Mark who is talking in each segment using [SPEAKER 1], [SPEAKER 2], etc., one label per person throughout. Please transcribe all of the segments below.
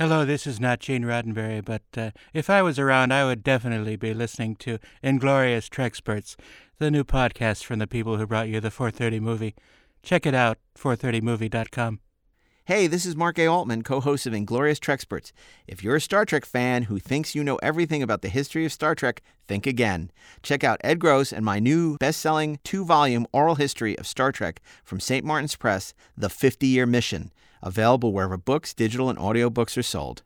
[SPEAKER 1] Hello, this is not Gene Roddenberry, but uh, if I was around, I would definitely be listening to Inglorious Treksperts, the new podcast from the people who brought you the 430 movie. Check it out, 430movie.com.
[SPEAKER 2] Hey, this is Mark A. Altman, co host of Inglorious Treksperts. If you're a Star Trek fan who thinks you know everything about the history of Star Trek, think again. Check out Ed Gross and my new best selling two volume oral history of Star Trek from St. Martin's Press, The 50 Year Mission, available wherever books, digital, and audiobooks are sold.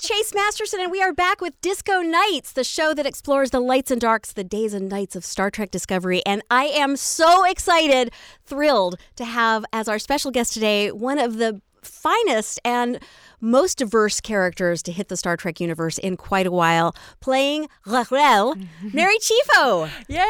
[SPEAKER 3] Chase Masterson, and we are back with Disco Nights, the show that explores the lights and darks, the days and nights of Star Trek Discovery. And I am so excited, thrilled to have as our special guest today one of the finest and most diverse characters to hit the Star Trek universe in quite a while, playing Rachel, Mary Chieffo.
[SPEAKER 4] Yay!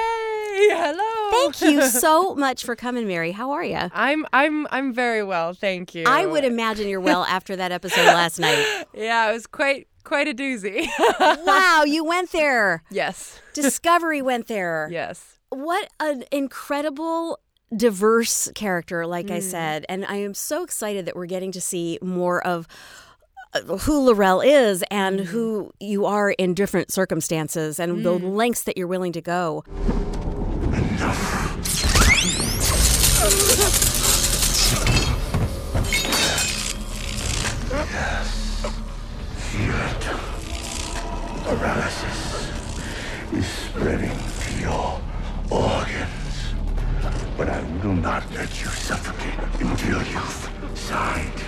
[SPEAKER 4] Hello.
[SPEAKER 3] Thank you so much for coming, Mary. How are you?
[SPEAKER 4] I'm I'm I'm very well, thank you.
[SPEAKER 3] I would imagine you're well after that episode last night.
[SPEAKER 4] Yeah, it was quite quite a doozy.
[SPEAKER 3] Wow, you went there.
[SPEAKER 4] yes.
[SPEAKER 3] Discovery went there.
[SPEAKER 4] Yes.
[SPEAKER 3] What an incredible diverse character like I mm. said and I am so excited that we're getting to see more of uh, who L'Rell is and mm. who you are in different circumstances and the mm. lengths that you're willing to go.
[SPEAKER 5] Feel it. Paralysis is spreading to your organs. But I will not let you suffocate until you've signed.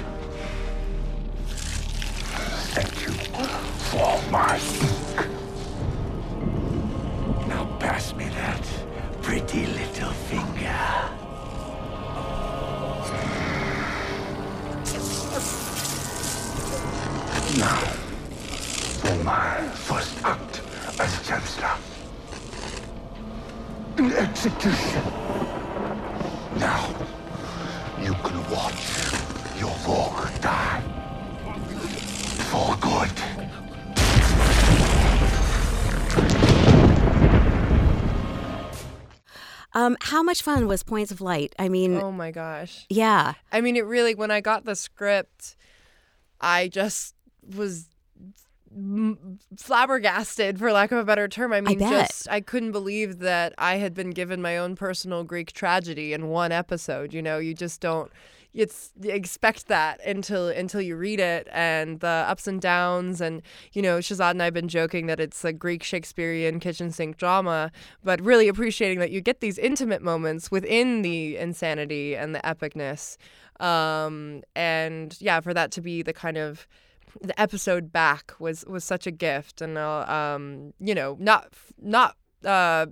[SPEAKER 5] Thank you for my ink. Now pass me that pretty little finger. Now, for my first act as Chancellor. An execution.
[SPEAKER 3] Much fun was Points of Light? I mean,
[SPEAKER 4] Oh my gosh.
[SPEAKER 3] yeah.
[SPEAKER 4] I mean, it really when I got the script, I just was m- flabbergasted for lack of a better term. I mean,
[SPEAKER 3] bet.
[SPEAKER 4] just I couldn't believe that I had been given my own personal Greek tragedy in one episode. You know, you just don't it's expect that until until you read it and the ups and downs. And you know Shazad and I've been joking that it's a Greek Shakespearean kitchen sink drama but really appreciating that you get these intimate moments within the insanity and the epicness. Um, and yeah for that to be the kind of the episode back was was such a gift. And um, you know not not uh,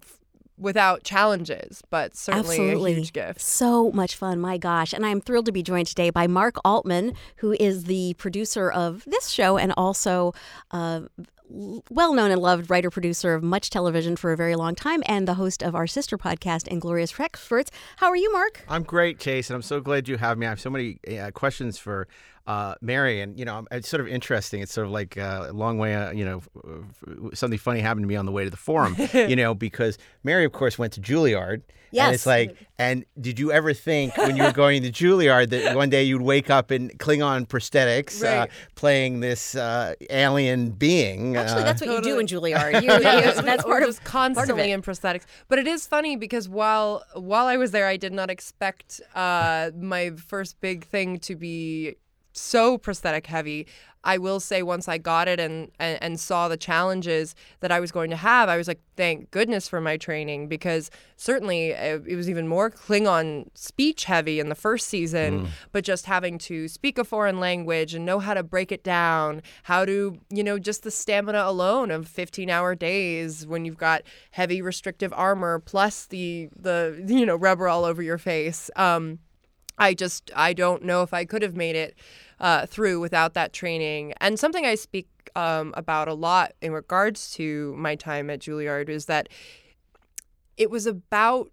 [SPEAKER 4] without challenges but certainly
[SPEAKER 3] Absolutely.
[SPEAKER 4] a huge gift
[SPEAKER 3] So much fun, my gosh. And I'm thrilled to be joined today by Mark Altman, who is the producer of this show and also uh, well known and loved writer producer of much television for a very long time and the host of our sister podcast, Inglorious Experts. How are you, Mark?
[SPEAKER 2] I'm great, Chase, and I'm so glad you have me. I have so many uh, questions for uh, Mary, and you know, it's sort of interesting. It's sort of like uh, a long way, uh, you know, f- f- something funny happened to me on the way to the forum, you know, because Mary, of course, went to Juilliard.
[SPEAKER 3] Yes.
[SPEAKER 2] And it's like, and did you ever think when you were going to Juilliard that one day you'd wake up in Klingon prosthetics, uh,
[SPEAKER 4] Right.
[SPEAKER 2] playing this uh, alien being?
[SPEAKER 3] Actually,
[SPEAKER 2] uh,
[SPEAKER 3] that's what you do in Juilliard. You, you-
[SPEAKER 4] that's,
[SPEAKER 3] that's
[SPEAKER 4] we're
[SPEAKER 3] part of
[SPEAKER 4] just constantly
[SPEAKER 3] it.
[SPEAKER 4] in prosthetics. But it is funny because while while I was there, I did not expect uh, my first big thing to be so prosthetic heavy. I will say once I got it and, and and saw the challenges that I was going to have, I was like, thank goodness for my training because certainly uh, it was even more Klingon speech heavy in the first season, but just having to speak a foreign language and know how to break it down, how to, you know, just the stamina alone of 15-hour days when you've got heavy restrictive armor plus the the you know rubber all over your face. Um I just I don't know if I could have made it uh, through without that training. And something I speak um, about a lot in regards to my time at Juilliard is that it was about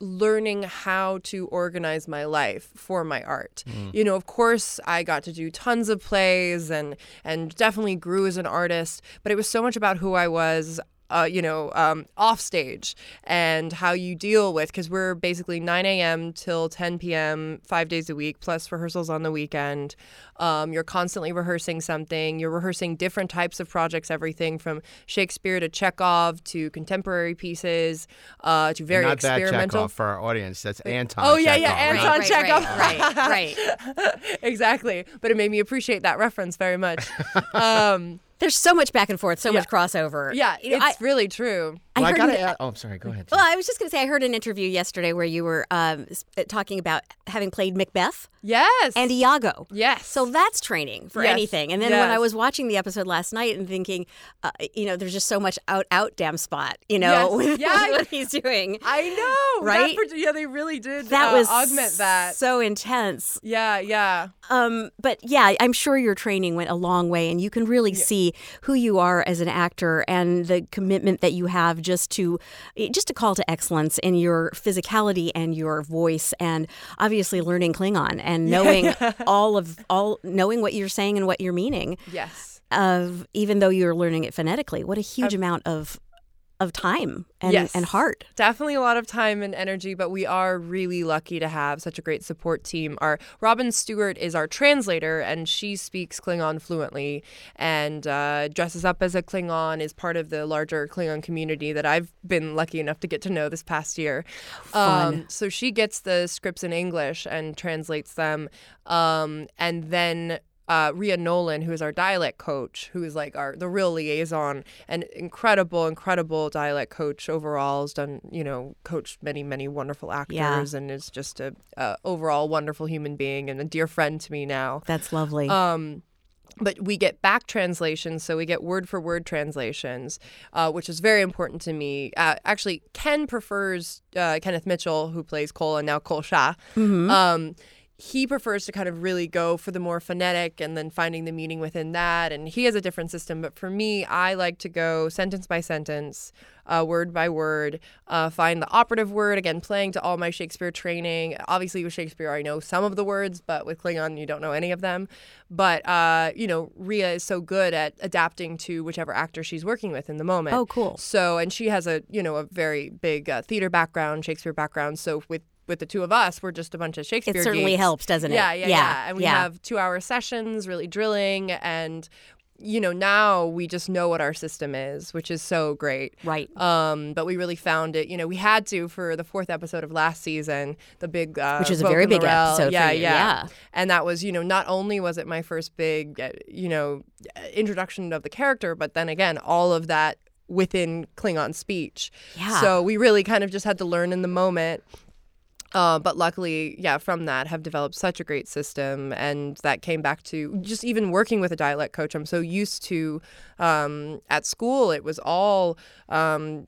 [SPEAKER 4] learning how to organize my life for my art. You know, of course, I got to do tons of plays and and definitely grew as an artist, but it was so much about who I was uh, you know, um, off stage and how you deal with because we're basically 9 a.m. till 10 p.m. five days a week plus rehearsals on the weekend. Um, you're constantly rehearsing something. You're rehearsing different types of projects, everything from Shakespeare to Chekhov to contemporary pieces uh, to very
[SPEAKER 2] Not that
[SPEAKER 4] experimental.
[SPEAKER 2] Chekhov for our audience. That's Anton.
[SPEAKER 4] Oh, yeah, yeah, Anton
[SPEAKER 3] right,
[SPEAKER 4] Chekhov.
[SPEAKER 3] right, right, right.
[SPEAKER 4] exactly, but it made me appreciate that reference very much. Um,
[SPEAKER 3] There's so much back and forth, so
[SPEAKER 4] Yeah.
[SPEAKER 3] much crossover.
[SPEAKER 4] yeah,
[SPEAKER 3] You know,
[SPEAKER 4] it's
[SPEAKER 3] I,
[SPEAKER 4] really true.
[SPEAKER 3] I
[SPEAKER 2] Well, I, gotta
[SPEAKER 3] an-
[SPEAKER 2] add. Oh, I'm sorry. Go ahead.
[SPEAKER 3] Well, I was just going to say, I heard an interview yesterday where you were um, talking about having played Macbeth
[SPEAKER 4] Yes.
[SPEAKER 3] and Iago.
[SPEAKER 4] Yes.
[SPEAKER 3] So that's training for
[SPEAKER 4] Yes,
[SPEAKER 3] anything. And then when I was watching the episode last night and thinking, uh, you know, there's just so much out, out, damn spot, you know,
[SPEAKER 4] Yes.
[SPEAKER 3] with
[SPEAKER 4] Yeah.
[SPEAKER 3] what he's doing.
[SPEAKER 4] I know,
[SPEAKER 3] Right?
[SPEAKER 4] That, yeah, they really did.
[SPEAKER 3] That
[SPEAKER 4] uh,
[SPEAKER 3] was
[SPEAKER 4] augment that.
[SPEAKER 3] so intense.
[SPEAKER 4] yeah, yeah,
[SPEAKER 3] Um, but yeah, I'm sure your training went a long way, and you can really see who you are as an actor and the commitment that you have just to eh, just a call to excellence in your physicality and your voice, and obviously learning Klingon and knowing all of all knowing what you're saying and what you're meaning.
[SPEAKER 4] yes,
[SPEAKER 3] Of even though you're learning it phonetically, what a huge amount of of time and,
[SPEAKER 4] Yes.
[SPEAKER 3] and heart.
[SPEAKER 4] definitely a lot of time and energy. But we are really lucky to have such a great support team. Our Robin Stewart is our translator, and she speaks Klingon fluently and uh, dresses up as a Klingon. Is part of the larger Klingon community that I've been lucky enough to get to know this past year. Um, so she gets the scripts in English and translates them, um, and then uh, Ria Nolan, who is our dialect coach, who is like our the real liaison, and incredible, incredible dialect coach overall. Has done you know coached many, many wonderful actors, and is just a, a overall wonderful human being and a dear friend to me now.
[SPEAKER 3] That's lovely.
[SPEAKER 4] Um, but we get back translations, so we get word for word translations, uh, which is very important to me. Uh, actually, Ken prefers uh, Kenneth Mitchell, who plays Kol and now Kol-Sha. Um, he prefers to kind of really go for the more phonetic and then finding the meaning within that. And he has a different system. But for me, I like to go sentence by sentence, uh, word by word, uh, find the operative word. Again, playing to all my Shakespeare training. Obviously, with Shakespeare, I know some of the words, but with Klingon, you don't know any of them. But, uh, you know, Ria is so good at adapting to whichever actor she's working with in the moment.
[SPEAKER 3] Oh, cool.
[SPEAKER 4] So, and she has a, you know, a very big uh, theater background, Shakespeare background. So with with the two of us, we're just a bunch of Shakespeare.
[SPEAKER 3] it certainly
[SPEAKER 4] geeks.
[SPEAKER 3] helps, doesn't it?
[SPEAKER 4] Yeah, yeah,
[SPEAKER 3] yeah.
[SPEAKER 4] yeah. And we
[SPEAKER 3] yeah.
[SPEAKER 4] have two hour sessions, really drilling. And, you know, now we just know what our system is, which is so great.
[SPEAKER 3] right.
[SPEAKER 4] Um, but we really found it. You know, we had to for the fourth episode of last season, the big, uh,
[SPEAKER 3] Which is a very big episode for
[SPEAKER 4] Yeah, yeah,
[SPEAKER 3] yeah.
[SPEAKER 4] And that was, you know, not only was it my first big, uh, you know, introduction of the character, but then again, all of that within Klingon speech.
[SPEAKER 3] Yeah.
[SPEAKER 4] So we really kind of just had to learn in the moment. Uh, but luckily, yeah, from that have developed such a great system, and that came back to just even working with a dialect coach. I'm so used to um, at school. It was all um,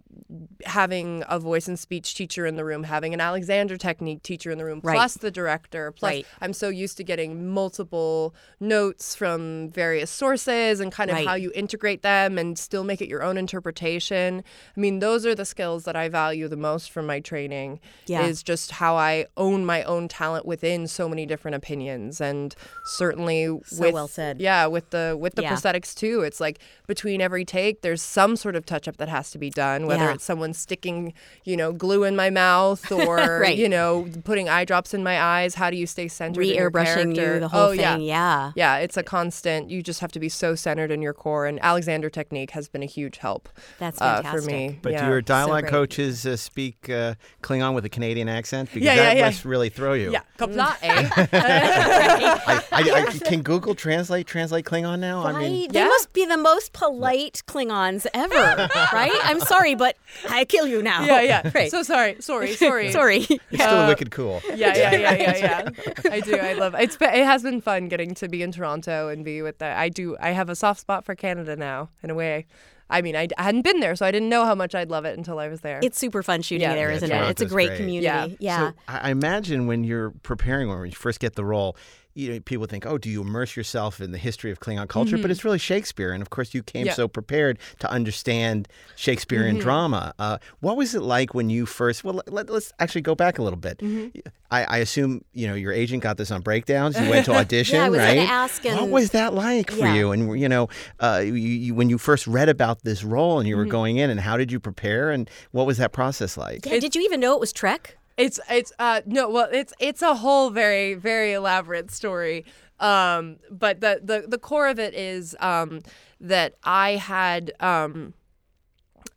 [SPEAKER 4] having a voice and speech teacher in the room, having an Alexander technique teacher in the room,
[SPEAKER 3] Right.
[SPEAKER 4] plus the director. Plus,
[SPEAKER 3] Right.
[SPEAKER 4] I'm so used to getting multiple notes from various sources and kind of
[SPEAKER 3] Right.
[SPEAKER 4] how you integrate them and still make it your own interpretation. I mean, those are the skills that I value the most from my training.
[SPEAKER 3] Yeah.
[SPEAKER 4] Is just how I own my own talent within so many different opinions, and certainly
[SPEAKER 3] So
[SPEAKER 4] with
[SPEAKER 3] well said.
[SPEAKER 4] yeah, with the with the
[SPEAKER 3] Yeah.
[SPEAKER 4] prosthetics too. It's like between every take, there's some sort of touch up that has to be done, whether
[SPEAKER 3] Yeah.
[SPEAKER 4] it's someone sticking, you know, glue in my mouth or
[SPEAKER 3] Right.
[SPEAKER 4] you know, putting eye drops in my eyes. How do you stay centered? in
[SPEAKER 3] Re-airbrushing you, the whole
[SPEAKER 4] oh, Yeah.
[SPEAKER 3] thing. Yeah.
[SPEAKER 4] Yeah, it's a constant. You just have to be so centered in your core, and Alexander technique has been a huge help.
[SPEAKER 3] That's
[SPEAKER 4] uh, for me.
[SPEAKER 2] But
[SPEAKER 4] yeah.
[SPEAKER 2] do your dialogue
[SPEAKER 3] great.
[SPEAKER 2] coaches uh, speak uh, Klingon with a Canadian accent? Because
[SPEAKER 4] Yeah,
[SPEAKER 2] that
[SPEAKER 4] yeah, yeah.
[SPEAKER 2] really throw you.
[SPEAKER 4] yeah, Qapla', eh?
[SPEAKER 2] I, I, I, can Google Translate translate Klingon now? I mean,
[SPEAKER 3] Right? They
[SPEAKER 4] Yeah.
[SPEAKER 3] must be the most polite Klingons ever, right? I'm sorry, but I kill you now.
[SPEAKER 4] yeah, yeah.
[SPEAKER 3] Right.
[SPEAKER 4] So sorry, sorry, sorry.
[SPEAKER 3] sorry.
[SPEAKER 2] it's still wicked cool.
[SPEAKER 4] Yeah, yeah, yeah, yeah, yeah. I do. I love it's. Been, it has been fun getting to be in Toronto and be with the. I do. I have a soft spot for Canada now. In a way, I mean, I, I hadn't been there, so I didn't know how much I'd love it until I was there.
[SPEAKER 3] It's super fun shooting
[SPEAKER 4] Yeah.
[SPEAKER 3] there,
[SPEAKER 4] Yeah,
[SPEAKER 3] isn't it? It's a great
[SPEAKER 2] great.
[SPEAKER 3] community.
[SPEAKER 4] Yeah.
[SPEAKER 3] Yeah.
[SPEAKER 2] So I I imagine when you're preparing or when you first get the role, you know, people think, oh, do you immerse yourself in the history of Klingon culture? But it's really Shakespeare, and of course, you came
[SPEAKER 4] Mm-hmm. Yeah.
[SPEAKER 2] so prepared to understand Shakespearean
[SPEAKER 4] Mm-hmm.
[SPEAKER 2] drama. Uh, what was it like when you first? Well, let, us actually go back a little bit.
[SPEAKER 4] Mm-hmm.
[SPEAKER 2] I, I assume you know your agent got this on breakdowns. You went to audition,
[SPEAKER 3] Yeah, I was
[SPEAKER 2] right?
[SPEAKER 3] gonna ask
[SPEAKER 2] what was that like for
[SPEAKER 3] Yeah.
[SPEAKER 2] you? And you know, uh, you, you, when you first read about this role and you
[SPEAKER 4] Mm-hmm.
[SPEAKER 2] were going in, and how did you prepare, and what was that process like?
[SPEAKER 3] Yeah, did you even know it was Trek?
[SPEAKER 4] It's it's uh no well it's it's a whole very very elaborate story. Um but the the the core of it is um that I had um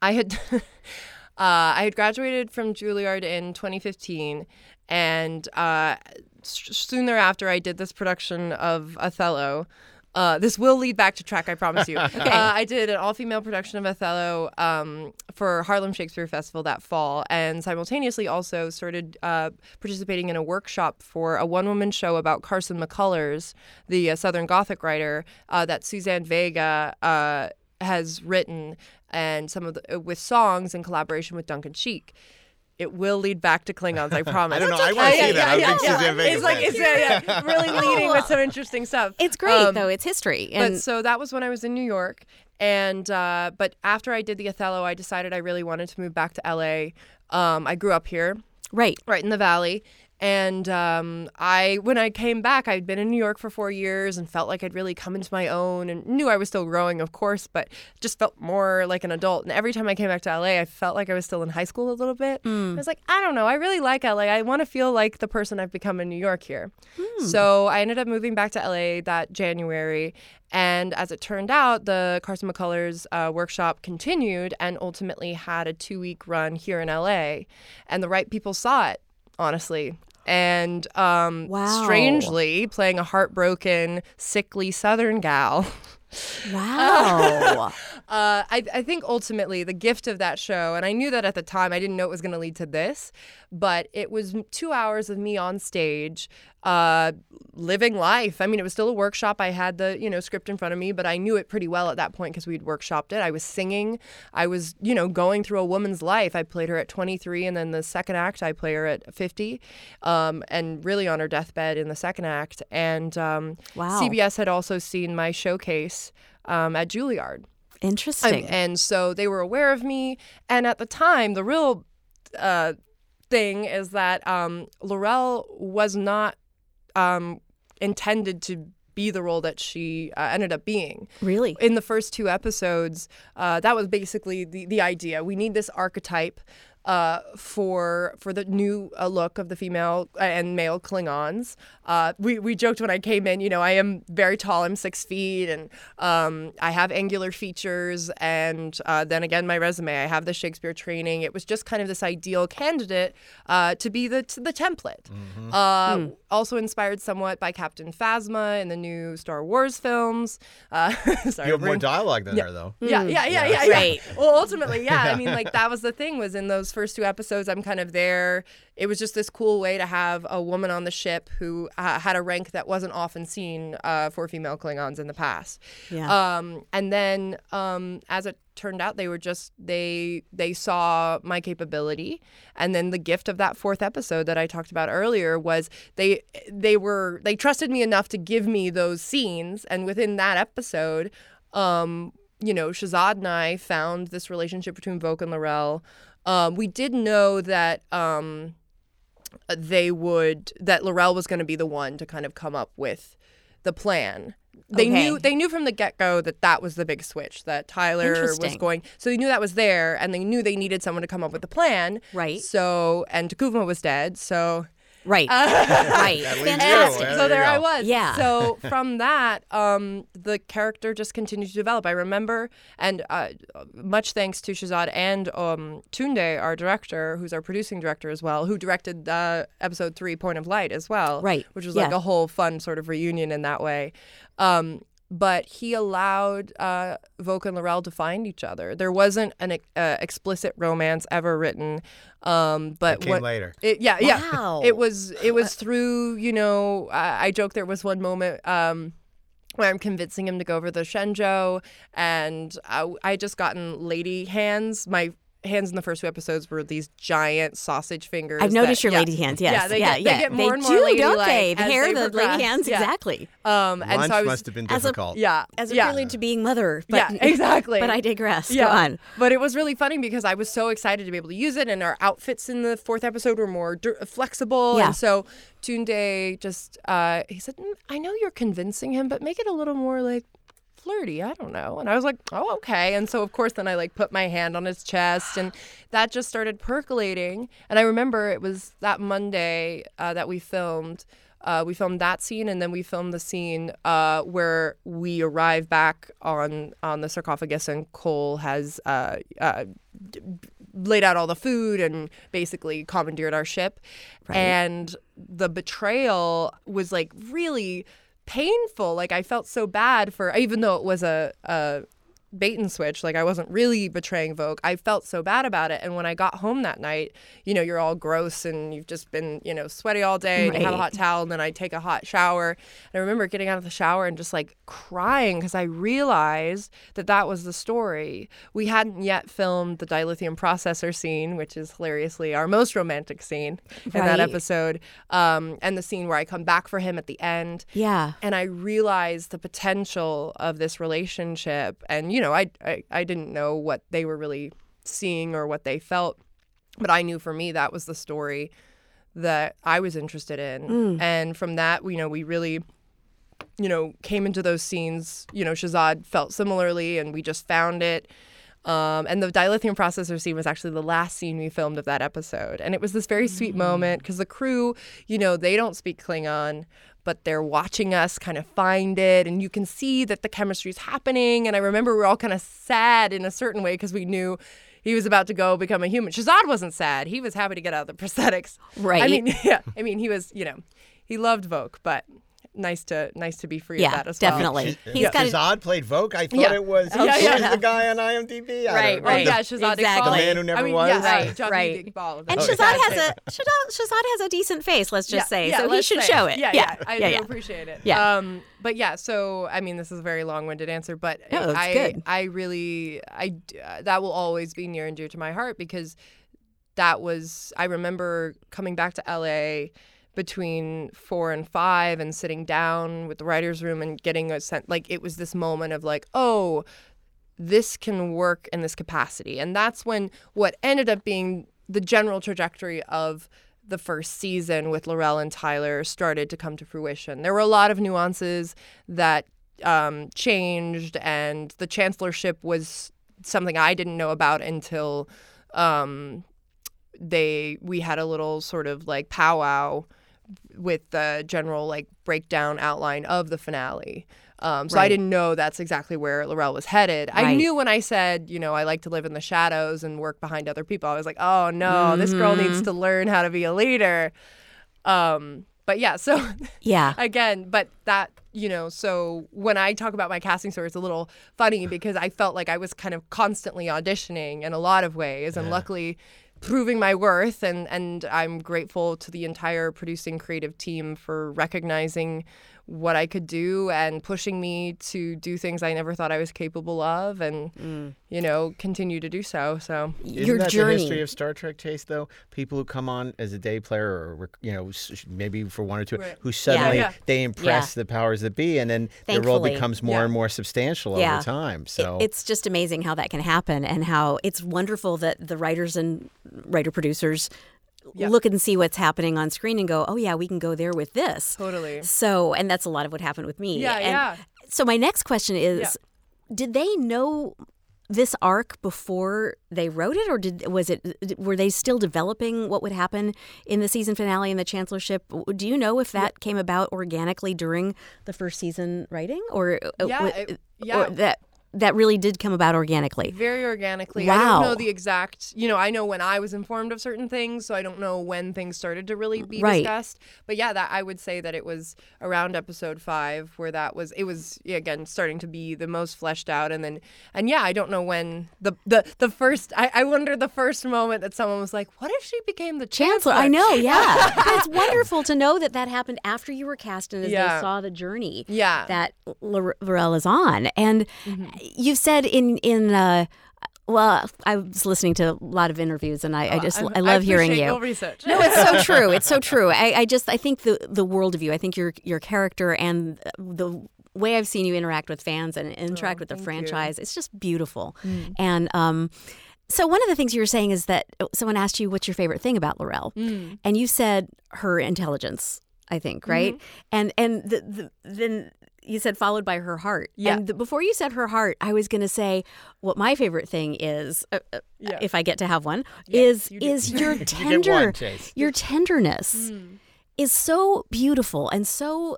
[SPEAKER 4] I had uh I had graduated from Juilliard in 2015 and uh soon thereafter I did this production of Othello. Uh, this will lead back to track, I promise you. uh, I did an all-female production of Othello um, for Harlem Shakespeare Festival that fall, and simultaneously also started uh, participating in a workshop for a one-woman show about Carson McCullers, the uh, Southern Gothic writer uh, that Suzanne Vega uh, has written, and some of the, with songs in collaboration with Duncan Sheik. It will lead back to Klingons, I promise.
[SPEAKER 2] I don't know. I wanna see that. I'm a big Suzanne Vega
[SPEAKER 4] It's like it's yeah, yeah, really leading with some interesting stuff.
[SPEAKER 3] It's great
[SPEAKER 4] Um,
[SPEAKER 3] though. It's history.
[SPEAKER 4] but
[SPEAKER 3] And
[SPEAKER 4] so that was when I was in New York, and uh, but after I did the Othello, I decided I really wanted to move back to LA. Um, I grew up here,
[SPEAKER 3] right.
[SPEAKER 4] right in the valley. And um, I, when I came back, I'd been in New York for four years and felt like I'd really come into my own and knew I was still growing, of course, but just felt more like an adult. And every time I came back to LA, I felt like I was still in high school a little bit. I was like, I don't know, I really like LA. I want to feel like the person I've become in New York here. So I ended up moving back to LA that January. And as it turned out, the Carson McCullers uh, workshop continued and ultimately had a two week run here in LA. And the right people saw it, honestly. And um,
[SPEAKER 3] Wow.
[SPEAKER 4] strangely, playing a heartbroken, sickly Southern gal.
[SPEAKER 3] Wow.
[SPEAKER 4] Uh, I, I think ultimately the gift of that show, and I knew that at the time, I didn't know it was going to lead to this, but it was two hours of me on stage, uh, living life. I mean, it was still a workshop. I had the you know script in front of me, but I knew it pretty well at that point because we'd workshopped it. I was singing. I was you know going through a woman's life. I played her at 23, and then the second act I play her at 50, um, and really on her deathbed in the second act. And um,
[SPEAKER 3] Wow.
[SPEAKER 4] CBS had also seen my showcase um, at Juilliard.
[SPEAKER 3] Interesting.
[SPEAKER 4] Um, and so they were aware of me. And at the time, the real uh, thing is that um, L'Rell was not um, intended to be the role that she uh, ended up being.
[SPEAKER 3] really?
[SPEAKER 4] In the first two episodes, uh, that was basically the, the idea. We need this archetype uh, for for the new uh, look of the female uh, and male Klingons. Uh, we, we joked when I came in, you know, I am very tall. I'm six feet, and um, I have angular features. And uh, then again, my resume, I have the Shakespeare training. It was just kind of this ideal candidate uh, to be the the template. Uh, Also inspired somewhat by Captain Phasma in the new Star Wars films. Uh, sorry,
[SPEAKER 2] You have more dialogue than her, though.
[SPEAKER 4] yeah, yeah, yeah, yeah, yeah.
[SPEAKER 3] Right.
[SPEAKER 4] Well, ultimately, yeah. I mean, like that was the thing was in those first two episodes, I'm kind of there. It was just this cool way to have a woman on the ship who uh, had a rank that wasn't often seen uh, for female Klingons in the past.
[SPEAKER 3] Yeah.
[SPEAKER 4] Um, and then, um, as it turned out, they were just they they saw my capability, and then the gift of that fourth episode that I talked about earlier was they they were they trusted me enough to give me those scenes, and within that episode, um, you know, Shazad and I found this relationship between Voq and L'Rell. Um, we did know that um, they would that L'Rell was going to be the one to kind of come up with the plan. They
[SPEAKER 3] Okay.
[SPEAKER 4] knew they knew from the get go that that was the big switch that Tyler was going. So they knew that was there, and they knew they needed someone to come up with the plan.
[SPEAKER 3] Right.
[SPEAKER 4] So and T'Kuvma was dead. So
[SPEAKER 3] right. right. Fantastic.
[SPEAKER 2] Yeah,
[SPEAKER 4] so
[SPEAKER 2] there
[SPEAKER 4] there I was.
[SPEAKER 3] Yeah.
[SPEAKER 4] So from that, um, the character just continued to develop. I remember, and uh, much thanks to Shazad and um, Tunde, our director, who's our producing director as well, who directed uh, episode three, Point of Light, as well.
[SPEAKER 3] Right.
[SPEAKER 4] Which was like
[SPEAKER 3] Yeah.
[SPEAKER 4] a whole fun sort of reunion in that way. Um, but he allowed uh, Voq and L'Rell to find each other. There wasn't an uh, explicit romance ever written, um, but
[SPEAKER 2] Came
[SPEAKER 4] what,
[SPEAKER 2] later.
[SPEAKER 4] it, yeah, yeah.
[SPEAKER 3] Wow.
[SPEAKER 4] It was it was through you know I, I joke there was one moment um, where I'm convincing him to go over the Shenzhou, and I, I just gotten lady hands. My hands in the first two episodes were these giant sausage fingers.
[SPEAKER 3] I've noticed
[SPEAKER 4] that-
[SPEAKER 3] your
[SPEAKER 4] yeah.
[SPEAKER 3] lady hands. Yes,
[SPEAKER 4] Yeah, they
[SPEAKER 3] yeah,
[SPEAKER 4] get,
[SPEAKER 3] yeah.
[SPEAKER 4] They get more
[SPEAKER 3] they
[SPEAKER 4] and more
[SPEAKER 3] do, don't
[SPEAKER 4] ladylike
[SPEAKER 3] they? The
[SPEAKER 4] as
[SPEAKER 3] hair,
[SPEAKER 4] they
[SPEAKER 3] the
[SPEAKER 4] progress.
[SPEAKER 3] lady hands,
[SPEAKER 4] Yeah.
[SPEAKER 3] exactly.
[SPEAKER 4] Um, and
[SPEAKER 2] Lunch
[SPEAKER 4] so I was,
[SPEAKER 2] must have been
[SPEAKER 3] as a-
[SPEAKER 2] difficult.
[SPEAKER 4] yeah,
[SPEAKER 3] As a
[SPEAKER 4] yeah.
[SPEAKER 3] prelude to being mother. But,
[SPEAKER 4] Yeah, exactly.
[SPEAKER 3] But I digress.
[SPEAKER 4] yeah.
[SPEAKER 3] Go on.
[SPEAKER 4] But it was really funny because I was so excited to be able to use it, and our outfits in the fourth episode were more dur- flexible.
[SPEAKER 3] Yeah.
[SPEAKER 4] And so Tunde just uh, he said, "Mm, "I know you're convincing him, but make it a little more like." Flirty i don't know. And i was like oh okay. And so of course then i like put my hand on his chest and that just started percolating. And i remember it was that monday uh, that we filmed uh, we filmed that scene and then we filmed the scene uh, where we arrive back on on the sarcophagus and Kol has uh, uh, d- laid out all the food and basically commandeered our ship. And the betrayal was like really painful. Like I felt so bad for even though it was a, a bait and switch. Like I wasn't really betraying Voq. I felt so bad about it. And when I got home that night, you know, you're all gross and you've just been, you know, sweaty all day and you have a hot towel and then I take a hot shower. And I remember getting out of the shower and just like crying because I realized that that was the story. We hadn't yet filmed the dilithium processor scene, which is hilariously our most romantic scene in that episode. Um, and the scene where I come back for him at the end
[SPEAKER 3] Yeah.
[SPEAKER 4] and I realized the potential of this relationship. And you know, I, I I didn't know what they were really seeing or what they felt, but I knew for me that was the story that I was interested in. Mm. And from that, you know, we really you know, came into those scenes, you know, Shazad felt similarly and we just found it. Um, and the dilithium processor scene was actually the last scene we filmed of that episode. And it was this very sweet moment because the crew, you know, they don't speak Klingon, but they're watching us kind of find it. And you can see that the chemistry is happening. And I remember we're all kind of sad in a certain way because we knew he was about to go become a human. Shazad wasn't sad. He was happy to get out of the prosthetics.
[SPEAKER 3] Right.
[SPEAKER 4] I mean, yeah. I mean, he was, you know, he loved Voq, but nice to nice to be free
[SPEAKER 3] Yeah,
[SPEAKER 4] of that as well.
[SPEAKER 3] definitely.
[SPEAKER 2] Sh-
[SPEAKER 3] He's got
[SPEAKER 2] Shazad played Voq. I thought
[SPEAKER 4] Yeah.
[SPEAKER 2] it was.
[SPEAKER 4] Oh,
[SPEAKER 2] Yeah,
[SPEAKER 4] yeah.
[SPEAKER 2] yeah. the guy on IMDb. I
[SPEAKER 3] Right,
[SPEAKER 2] don't know.
[SPEAKER 3] Right.
[SPEAKER 2] The-
[SPEAKER 4] yeah, Shazad
[SPEAKER 3] Exactly. The
[SPEAKER 2] man who never
[SPEAKER 4] I mean,
[SPEAKER 2] was?
[SPEAKER 4] Yeah,
[SPEAKER 3] Right,
[SPEAKER 4] Javid
[SPEAKER 3] right.
[SPEAKER 4] Iqbal.
[SPEAKER 3] And Shazad has a Shazad, Shazad has a decent face. Let's just
[SPEAKER 4] Yeah,
[SPEAKER 3] say,
[SPEAKER 4] yeah,
[SPEAKER 3] so he should
[SPEAKER 4] say.
[SPEAKER 3] show it.
[SPEAKER 4] Yeah,
[SPEAKER 3] yeah,
[SPEAKER 4] I
[SPEAKER 3] yeah,
[SPEAKER 4] do
[SPEAKER 3] yeah.
[SPEAKER 4] appreciate it.
[SPEAKER 3] Yeah.
[SPEAKER 4] Um, but yeah, so I mean, this is a very long-winded answer, but
[SPEAKER 3] No,
[SPEAKER 4] I,
[SPEAKER 3] good.
[SPEAKER 4] I really, I d- uh, that will always be near and dear to my heart because that was. I remember coming back to LA between four and five and sitting down with the writers' room and getting a sense. Like it was this moment of like, oh, this can work in this capacity. And that's when what ended up being the general trajectory of the first season with L'Rell and Tyler started to come to fruition. There were a lot of nuances that um, changed, and the chancellorship was something I didn't know about until um, they we had a little sort of like powwow with the general like breakdown outline of the finale. Um, so I didn't know that's exactly where L'Rell was headed. I knew when I said, you know, I like to live in the shadows and work behind other people. I was like, oh no, this girl needs
[SPEAKER 3] Mm-hmm.
[SPEAKER 4] to learn how to be a leader. Um, but yeah, so
[SPEAKER 3] Yeah.
[SPEAKER 4] again, but that, you know, so when I talk about my casting story, it's a little funny because I felt like I was kind of constantly auditioning in a lot of ways. And luckily, proving my worth and and I'm grateful to the entire producing creative team for recognizing what I could do and pushing me to do things I never thought I was capable of and mm. you know continue to do so so
[SPEAKER 2] Isn't
[SPEAKER 3] Your
[SPEAKER 2] that
[SPEAKER 3] journey.
[SPEAKER 2] the history of Star Trek, Chase? Though people who come on as a day player, or you know, maybe for one or two,
[SPEAKER 4] Right.
[SPEAKER 2] who suddenly
[SPEAKER 4] Yeah.
[SPEAKER 2] they impress the powers that be, and then their role becomes more
[SPEAKER 4] Yeah.
[SPEAKER 2] and more substantial
[SPEAKER 3] Yeah.
[SPEAKER 2] over time.
[SPEAKER 3] It-
[SPEAKER 2] So
[SPEAKER 3] it's just amazing how that can happen and how it's wonderful that the writers and writer producers
[SPEAKER 4] Yeah.
[SPEAKER 3] look and see what's happening on screen and go, oh, yeah, we can go there with this.
[SPEAKER 4] totally
[SPEAKER 3] So, and that's a lot of what happened with me.
[SPEAKER 4] Yeah,
[SPEAKER 3] And
[SPEAKER 4] yeah.
[SPEAKER 3] So, my next question is Did they know this arc before they wrote it, or did was it were they still developing what would happen in the season finale and the chancellorship? Do you know if that came about organically during the first season writing, or uh,
[SPEAKER 4] Yeah, it-
[SPEAKER 3] or
[SPEAKER 4] yeah.
[SPEAKER 3] that that really did come about organically?
[SPEAKER 4] very organically.
[SPEAKER 3] Wow.
[SPEAKER 4] I don't know the exact, you know, I know when I was informed of certain things, so I don't know when things started to really be
[SPEAKER 3] Right.
[SPEAKER 4] discussed. But yeah, that I would say that it was around episode 5 where that was it was yeah, again starting to be the most fleshed out and then and yeah, I don't know when the the the first I, I wonder the first moment that someone was like, "What if she became the
[SPEAKER 3] Chancellor,
[SPEAKER 4] chancellor?"
[SPEAKER 3] I know, yeah. it's wonderful to know that that happened after you were cast and as
[SPEAKER 4] Yeah.
[SPEAKER 3] they saw the journey
[SPEAKER 4] Yeah.
[SPEAKER 3] that Lor- L'Rell is on. And
[SPEAKER 4] Mm-hmm.
[SPEAKER 3] You've said in in uh, Well, I was listening to a lot of interviews, and I, I just
[SPEAKER 4] I'm-
[SPEAKER 3] I love hearing you. No, it's so true. It's so true. I, I just I think the the world of you. I think your your character and the way I've seen you interact with fans and interact with the
[SPEAKER 4] thank you. Mm.
[SPEAKER 3] franchise. It's just beautiful. And um, so one of the things you were saying is that someone asked you what's your favorite thing about L'Rell,
[SPEAKER 4] Mm.
[SPEAKER 3] and you said her intelligence. I think right,
[SPEAKER 4] Mm-hmm.
[SPEAKER 3] and and the, the, then. You said followed by her heart.
[SPEAKER 4] Yeah.
[SPEAKER 3] And the, before you said her heart, I was going to say what my favorite thing is, uh, uh,
[SPEAKER 4] Yeah.
[SPEAKER 3] if I get to have one, is
[SPEAKER 4] you
[SPEAKER 3] is your
[SPEAKER 2] get
[SPEAKER 3] tender,
[SPEAKER 2] one, Chase.
[SPEAKER 3] your tenderness
[SPEAKER 4] Mm.
[SPEAKER 3] is so beautiful and so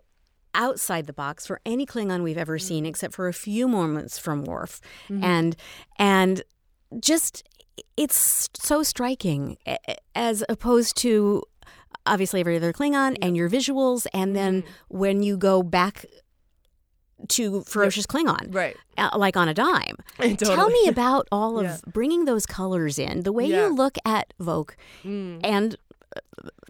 [SPEAKER 3] outside the box for any Klingon we've ever seen, except for a few moments from Worf, and and just it's so striking a- a- as opposed to obviously every other Klingon and your visuals, and then when you go back to ferocious Klingon,
[SPEAKER 4] Right.
[SPEAKER 3] uh, like on a dime. Tell me about all of
[SPEAKER 4] Yeah.
[SPEAKER 3] bringing those colors in. The way
[SPEAKER 4] Yeah.
[SPEAKER 3] you look at Voq
[SPEAKER 4] Mm.
[SPEAKER 3] and uh,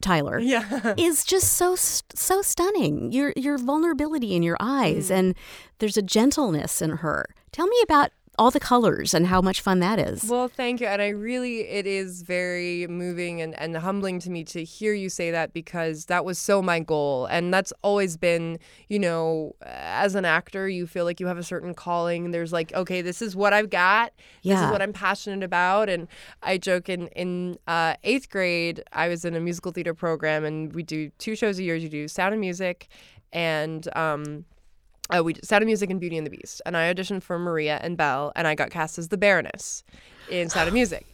[SPEAKER 3] Tyler
[SPEAKER 4] Yeah.
[SPEAKER 3] is just so so stunning. Your your vulnerability in your eyes,
[SPEAKER 4] Mm.
[SPEAKER 3] and there's a gentleness in her. Tell me about all the colors and how much fun that is.
[SPEAKER 4] Well, thank you. And I really, it is very moving and, and humbling to me to hear you say that because that was so my goal. And that's always been, you know, as an actor, you feel like you have a certain calling. There's like, okay, this is what I've got.
[SPEAKER 3] Yeah.
[SPEAKER 4] This is what I'm passionate about. And I joke in, in uh, eighth grade, I was in a musical theater program and we do two shows a year. You do Sound and Music and, um, uh, we Sound of Music and Beauty and the Beast, and I auditioned for Maria and Belle, and I got cast as the Baroness in Sound of Music.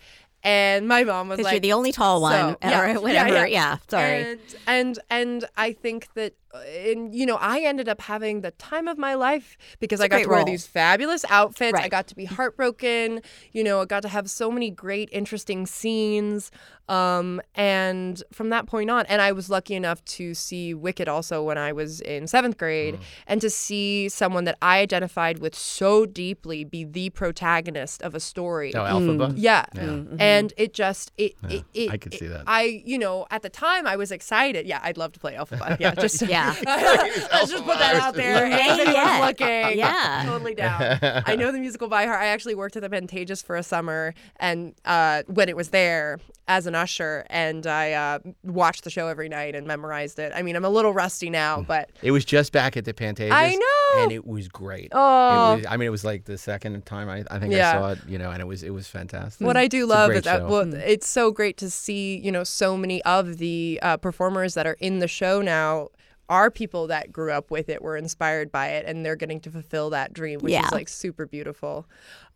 [SPEAKER 4] And my mom was like,
[SPEAKER 3] you're the only tall one,
[SPEAKER 4] so, yeah,
[SPEAKER 3] or
[SPEAKER 4] yeah,
[SPEAKER 3] whatever.
[SPEAKER 4] yeah.
[SPEAKER 3] sorry.
[SPEAKER 4] And and and I think that, uh, and you know, I ended up having the time of my life because I got to wear
[SPEAKER 3] role.
[SPEAKER 4] these fabulous outfits. I got to be heartbroken. You know, I got to have so many great, interesting scenes. Um, and from that point on, and I was lucky enough to see Wicked also when I was in seventh grade,
[SPEAKER 2] Mm.
[SPEAKER 4] and to see someone that I identified with so deeply be the protagonist of a story.
[SPEAKER 2] Oh, Elphaba.
[SPEAKER 4] Yeah.
[SPEAKER 2] Yeah.
[SPEAKER 4] And it just it, it, it
[SPEAKER 2] I could see
[SPEAKER 4] it-
[SPEAKER 2] that.
[SPEAKER 4] I you know, at the time I was excited. Yeah, I'd love to play Elphaba. Yeah, just
[SPEAKER 3] Yeah.
[SPEAKER 4] Let's just put that out there.
[SPEAKER 3] Yeah,
[SPEAKER 4] If anyone's
[SPEAKER 3] yeah.
[SPEAKER 4] looking.
[SPEAKER 3] Yeah.
[SPEAKER 4] Totally down. I know the musical by heart. I actually worked at the Pantages for a summer and uh, when it was there as an usher and I uh, watched the show every night and memorized it. I mean, I'm a little rusty now, but
[SPEAKER 2] It was just back at the Pantages.
[SPEAKER 4] I know.
[SPEAKER 2] and it was great.
[SPEAKER 4] Oh.
[SPEAKER 2] It was, I mean, it was like the second time I, I think
[SPEAKER 4] Yeah.
[SPEAKER 2] I saw it. You know, and it was it was fantastic.
[SPEAKER 4] What I do
[SPEAKER 2] It's
[SPEAKER 4] love
[SPEAKER 2] great
[SPEAKER 4] is that well, it's so great to see you know so many of the uh, performers that are in the show now are people that grew up with it, were inspired by it, and they're getting to fulfill that dream, which
[SPEAKER 3] Yeah.
[SPEAKER 4] is like super beautiful.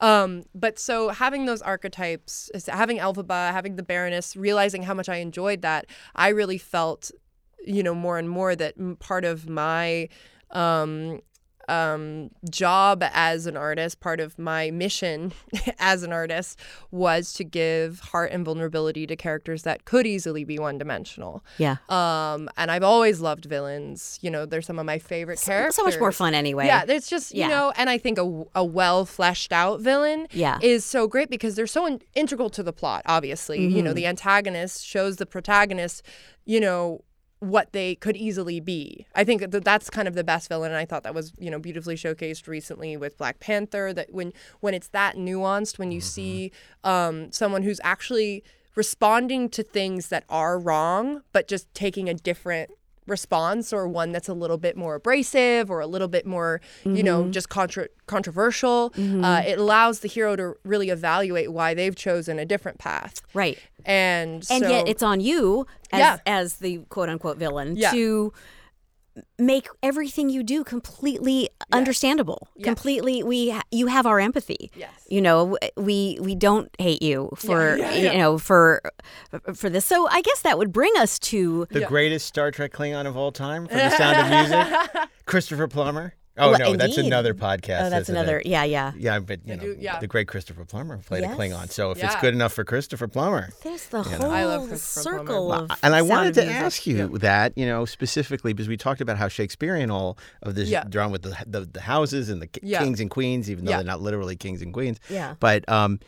[SPEAKER 4] Um, but so having those archetypes, having Elphaba, having the Baroness, realizing how much I enjoyed that, I really felt, you know, more and more that part of my um, um, job as an artist, part of my mission as an artist was to give heart and vulnerability to characters that could easily be one dimensional.
[SPEAKER 3] yeah.
[SPEAKER 4] Um, and I've always loved villains. You know, they're some of my favorite characters.
[SPEAKER 3] So much more fun anyway.
[SPEAKER 4] Yeah, it's just you
[SPEAKER 3] Yeah.
[SPEAKER 4] know, and I think a, a well fleshed out villain
[SPEAKER 3] Yeah.
[SPEAKER 4] is so great because they're so in- integral to the plot. Obviously, you know,
[SPEAKER 3] Mm-hmm.
[SPEAKER 4] the antagonist shows the protagonist, you know, what they could easily be. I think that that's kind of the best villain, and I thought that was you know beautifully showcased recently with Black Panther. That when when it's that nuanced, when you see um, someone who's actually responding to things that are wrong, but just taking a different response or one that's a little bit more abrasive or a little bit more you know just contra- controversial uh, it allows the hero to really evaluate why they've chosen a different path
[SPEAKER 3] Right.
[SPEAKER 4] and
[SPEAKER 3] And
[SPEAKER 4] so,
[SPEAKER 3] yet it's on you as,
[SPEAKER 4] Yeah.
[SPEAKER 3] as the quote unquote villain
[SPEAKER 4] Yeah.
[SPEAKER 3] to make everything you do completely understandable.
[SPEAKER 4] Yes.
[SPEAKER 3] Completely we ha- you have our empathy.
[SPEAKER 4] Yes.
[SPEAKER 3] You know, we we don't hate you for
[SPEAKER 4] yeah,
[SPEAKER 3] you
[SPEAKER 4] yeah.
[SPEAKER 3] know for for this. So I guess that would bring us to
[SPEAKER 2] the greatest Star Trek Klingon of all time from The Sound of Music, Christopher Plummer. Oh
[SPEAKER 3] Well,
[SPEAKER 2] no, that's another podcast.
[SPEAKER 3] Oh, that's
[SPEAKER 2] isn't it?
[SPEAKER 3] another. Yeah, yeah.
[SPEAKER 2] Yeah, but you know,
[SPEAKER 4] do- yeah.
[SPEAKER 2] the great Christopher Plummer played
[SPEAKER 3] Yes.
[SPEAKER 2] a Klingon. So if it's good enough for Christopher Plummer,
[SPEAKER 3] There's the whole
[SPEAKER 4] I love Christopher
[SPEAKER 3] circle
[SPEAKER 4] Plummer.
[SPEAKER 3] of
[SPEAKER 2] and I
[SPEAKER 3] Sound
[SPEAKER 2] wanted to
[SPEAKER 3] Music.
[SPEAKER 2] ask you that, you know, specifically because we talked about how Shakespearean all of this
[SPEAKER 4] Yeah.
[SPEAKER 2] drawn with the, the the houses and the ki-
[SPEAKER 4] Yeah.
[SPEAKER 2] kings and queens, even though
[SPEAKER 4] Yeah.
[SPEAKER 2] they're not literally kings and queens.
[SPEAKER 3] Yeah.
[SPEAKER 2] But um,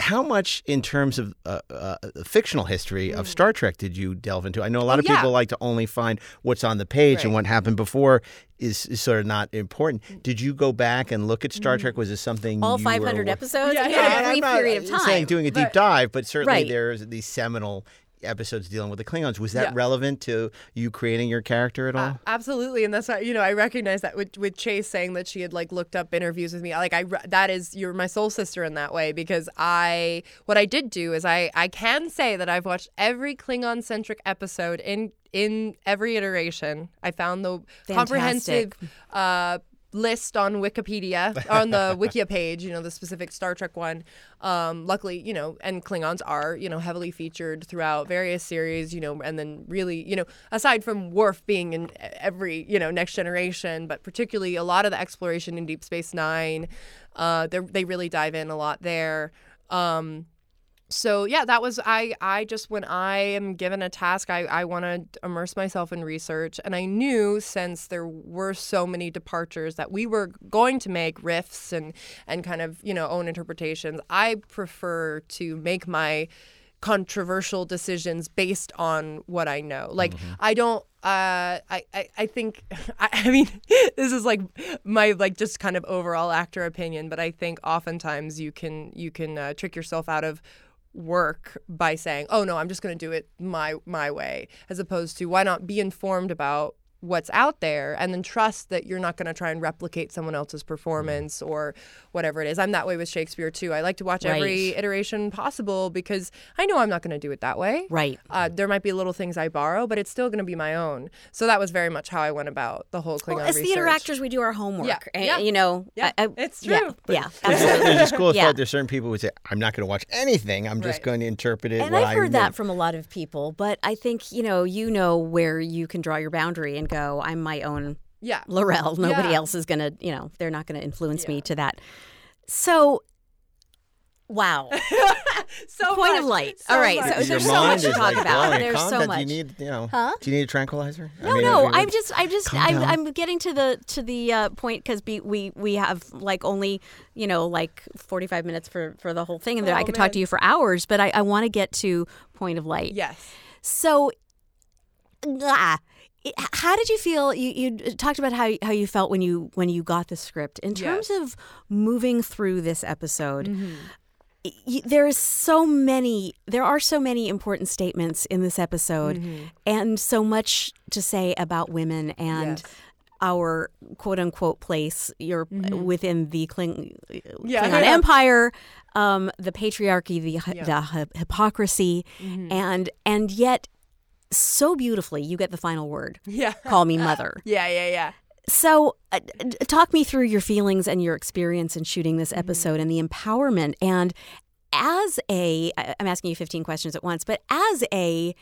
[SPEAKER 2] How much, in terms of uh, uh, fictional history of Star Trek, did you delve into? I know a lot
[SPEAKER 4] Mm. Oh,
[SPEAKER 2] of
[SPEAKER 4] yeah.
[SPEAKER 2] people like to only find what's on the page, and what happened before is, is sort of not important. Did you go back and look at Star Trek? Was this something
[SPEAKER 3] All
[SPEAKER 2] you were
[SPEAKER 3] 500 episodes
[SPEAKER 4] Yeah,
[SPEAKER 3] in
[SPEAKER 4] yeah,
[SPEAKER 3] a
[SPEAKER 2] I'm not
[SPEAKER 3] period of time.
[SPEAKER 2] saying doing a deep
[SPEAKER 4] Right.
[SPEAKER 2] dive, but certainly
[SPEAKER 3] Right.
[SPEAKER 2] there's these seminal episodes dealing with the Klingons. Was that
[SPEAKER 4] Yeah.
[SPEAKER 2] relevant to you creating your character at all?
[SPEAKER 4] A- absolutely, and that's why you know I recognize that with with Chase saying that she had like looked up interviews with me. Like I that is you're my soul sister in that way because I what I did do is I I can say that I've watched every Klingon centric episode in in every iteration. I found the comprehensive uh list on Wikipedia on the Wikia page, you know, the specific Star Trek one. Um, luckily, you know, and Klingons are, you know, heavily featured throughout various series, you know, and then really, you know, aside from Worf being in every, you know, next generation, but particularly a lot of the exploration in Deep Space Nine, uh, they really dive in a lot there. Um, so yeah that was i i just when i am given a task i i want to immerse myself in research and i knew since there were so many departures that we were going to make riffs and and kind of you know own interpretations i prefer to make my controversial decisions based on what i know. Like i don't uh, I, I, I think I, I mean this is like my like just kind of overall actor opinion, but I think oftentimes you can you can uh, trick yourself out of work by saying, "Oh no, I'm just going to do it my my way," as opposed to why not be informed about what's out there and then trust that you're not going to try and replicate someone else's performance or whatever it is. I'm that way with Shakespeare too. I like to watch every iteration possible because I know I'm not going to do it that way.
[SPEAKER 3] Right.
[SPEAKER 4] Uh, there might be little things I borrow, but it's still going to be my own. So that was very much how I went about the whole Klingon
[SPEAKER 3] Well, as
[SPEAKER 4] research.
[SPEAKER 3] theater actors, we do our homework.
[SPEAKER 4] Yeah,
[SPEAKER 3] And,
[SPEAKER 4] yeah,
[SPEAKER 3] You know,
[SPEAKER 4] yeah,
[SPEAKER 3] I- I-
[SPEAKER 4] it's
[SPEAKER 3] yeah,
[SPEAKER 4] true.
[SPEAKER 3] Yeah,
[SPEAKER 2] There's
[SPEAKER 3] absolutely.
[SPEAKER 2] a school of
[SPEAKER 3] Yeah.
[SPEAKER 2] thought. There's certain people who would say, "I'm not going to watch anything. I'm just
[SPEAKER 4] Right.
[SPEAKER 2] going to interpret it."
[SPEAKER 3] And I've heard
[SPEAKER 2] know."
[SPEAKER 3] that from a lot of people, but I think you know, you know where you can draw your boundary and go. I'm my own
[SPEAKER 4] Yeah.
[SPEAKER 3] L'Rell. Nobody
[SPEAKER 4] Yeah.
[SPEAKER 3] else is gonna, you know, they're not gonna influence me to that. So, wow,
[SPEAKER 4] So
[SPEAKER 3] point
[SPEAKER 4] much,
[SPEAKER 3] of light.
[SPEAKER 4] so
[SPEAKER 3] All right,
[SPEAKER 4] much.
[SPEAKER 3] so
[SPEAKER 2] Your
[SPEAKER 3] there's so much to talk
[SPEAKER 2] like
[SPEAKER 3] about.
[SPEAKER 2] blowing.
[SPEAKER 3] There's
[SPEAKER 2] Calm
[SPEAKER 3] so much.
[SPEAKER 2] Do you need, you know,
[SPEAKER 3] Huh?
[SPEAKER 2] do you need a tranquilizer? I
[SPEAKER 3] No,
[SPEAKER 2] mean,
[SPEAKER 3] no. I'm just, I'm just, I'm. I'm getting to the to the uh, point because we we have like only you know like 45 minutes for for the whole thing, and then I
[SPEAKER 4] Oh,
[SPEAKER 3] could talk to you for hours. But I, I want to get to point of light.
[SPEAKER 4] Yes.
[SPEAKER 3] So, ah, it- how did you feel? You you talked about how how you felt when you when you got the script. In terms
[SPEAKER 4] Yes.
[SPEAKER 3] of moving through this episode,
[SPEAKER 4] Mm-hmm.
[SPEAKER 3] y- there is so many. There are so many important statements in this episode,
[SPEAKER 4] Mm-hmm.
[SPEAKER 3] and so much to say about women and.
[SPEAKER 4] Yes.
[SPEAKER 3] Our quote unquote place, you're within the Kling,
[SPEAKER 4] Mm-hmm. Yeah,
[SPEAKER 3] Klingon
[SPEAKER 4] yeah.
[SPEAKER 3] Empire, um, the patriarchy, the
[SPEAKER 4] Yeah.
[SPEAKER 3] the hy- hypocrisy,
[SPEAKER 4] Mm-hmm.
[SPEAKER 3] and and yet so beautifully you get the final word.
[SPEAKER 4] Yeah.
[SPEAKER 3] Call me mother.
[SPEAKER 4] Yeah. Yeah. Yeah.
[SPEAKER 3] So, uh, talk me through your feelings and your experience in shooting this
[SPEAKER 4] Mm-hmm.
[SPEAKER 3] episode and the empowerment. And as a, I'm asking you 15 questions at once, but as a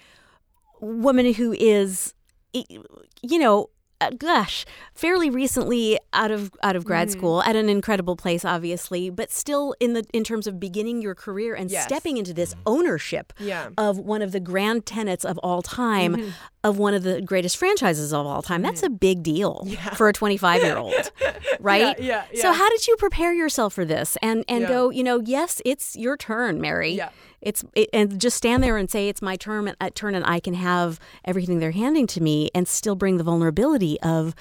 [SPEAKER 3] woman who is, you know, uh, gosh, fairly recently out of out of grad
[SPEAKER 4] Mm-hmm.
[SPEAKER 3] school at an incredible place, obviously, but still in the in terms of beginning your career and
[SPEAKER 4] Yes.
[SPEAKER 3] stepping into this ownership
[SPEAKER 4] Yeah.
[SPEAKER 3] of one of the grand tenets of all time
[SPEAKER 4] Mm-hmm.
[SPEAKER 3] of one of the greatest franchises of all time. That's a big deal for a 25 year old, right?
[SPEAKER 4] yeah,
[SPEAKER 3] So
[SPEAKER 4] yeah.
[SPEAKER 3] how did you prepare yourself for this and and
[SPEAKER 4] Yeah.
[SPEAKER 3] go, you know, yes, it's your turn, Mary.
[SPEAKER 4] Yeah.
[SPEAKER 3] It's it, and just stand there and say it's my turn and uh, turn and I can have everything they're handing to me and still bring the vulnerability of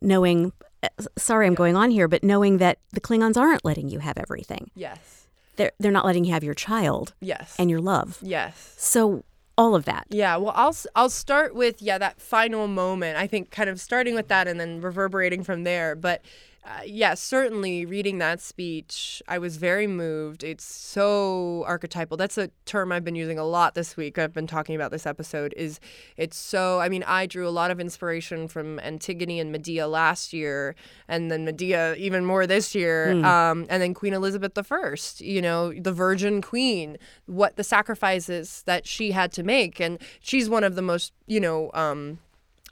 [SPEAKER 3] knowing uh, sorry I'm going on here, but knowing that the Klingons aren't letting you have everything.
[SPEAKER 4] Yes.
[SPEAKER 3] They're they're not letting you have your child
[SPEAKER 4] Yes.
[SPEAKER 3] and your love.
[SPEAKER 4] yes.
[SPEAKER 3] So all of that.
[SPEAKER 4] Yeah, well, I'll I'll start with yeah that final moment. I think kind of starting with that and then reverberating from there. But uh, yeah, certainly reading that speech, I was very moved. It's so archetypal. That's a term I've been using a lot this week. I've been talking about this episode. Is it's so? I mean, I drew a lot of inspiration from Antigone and Medea last year, and then Medea even more this year, um, and then Queen Elizabeth I. You know, the Virgin Queen. What the sacrifices that she had to make, and she's one of the most you know. Um,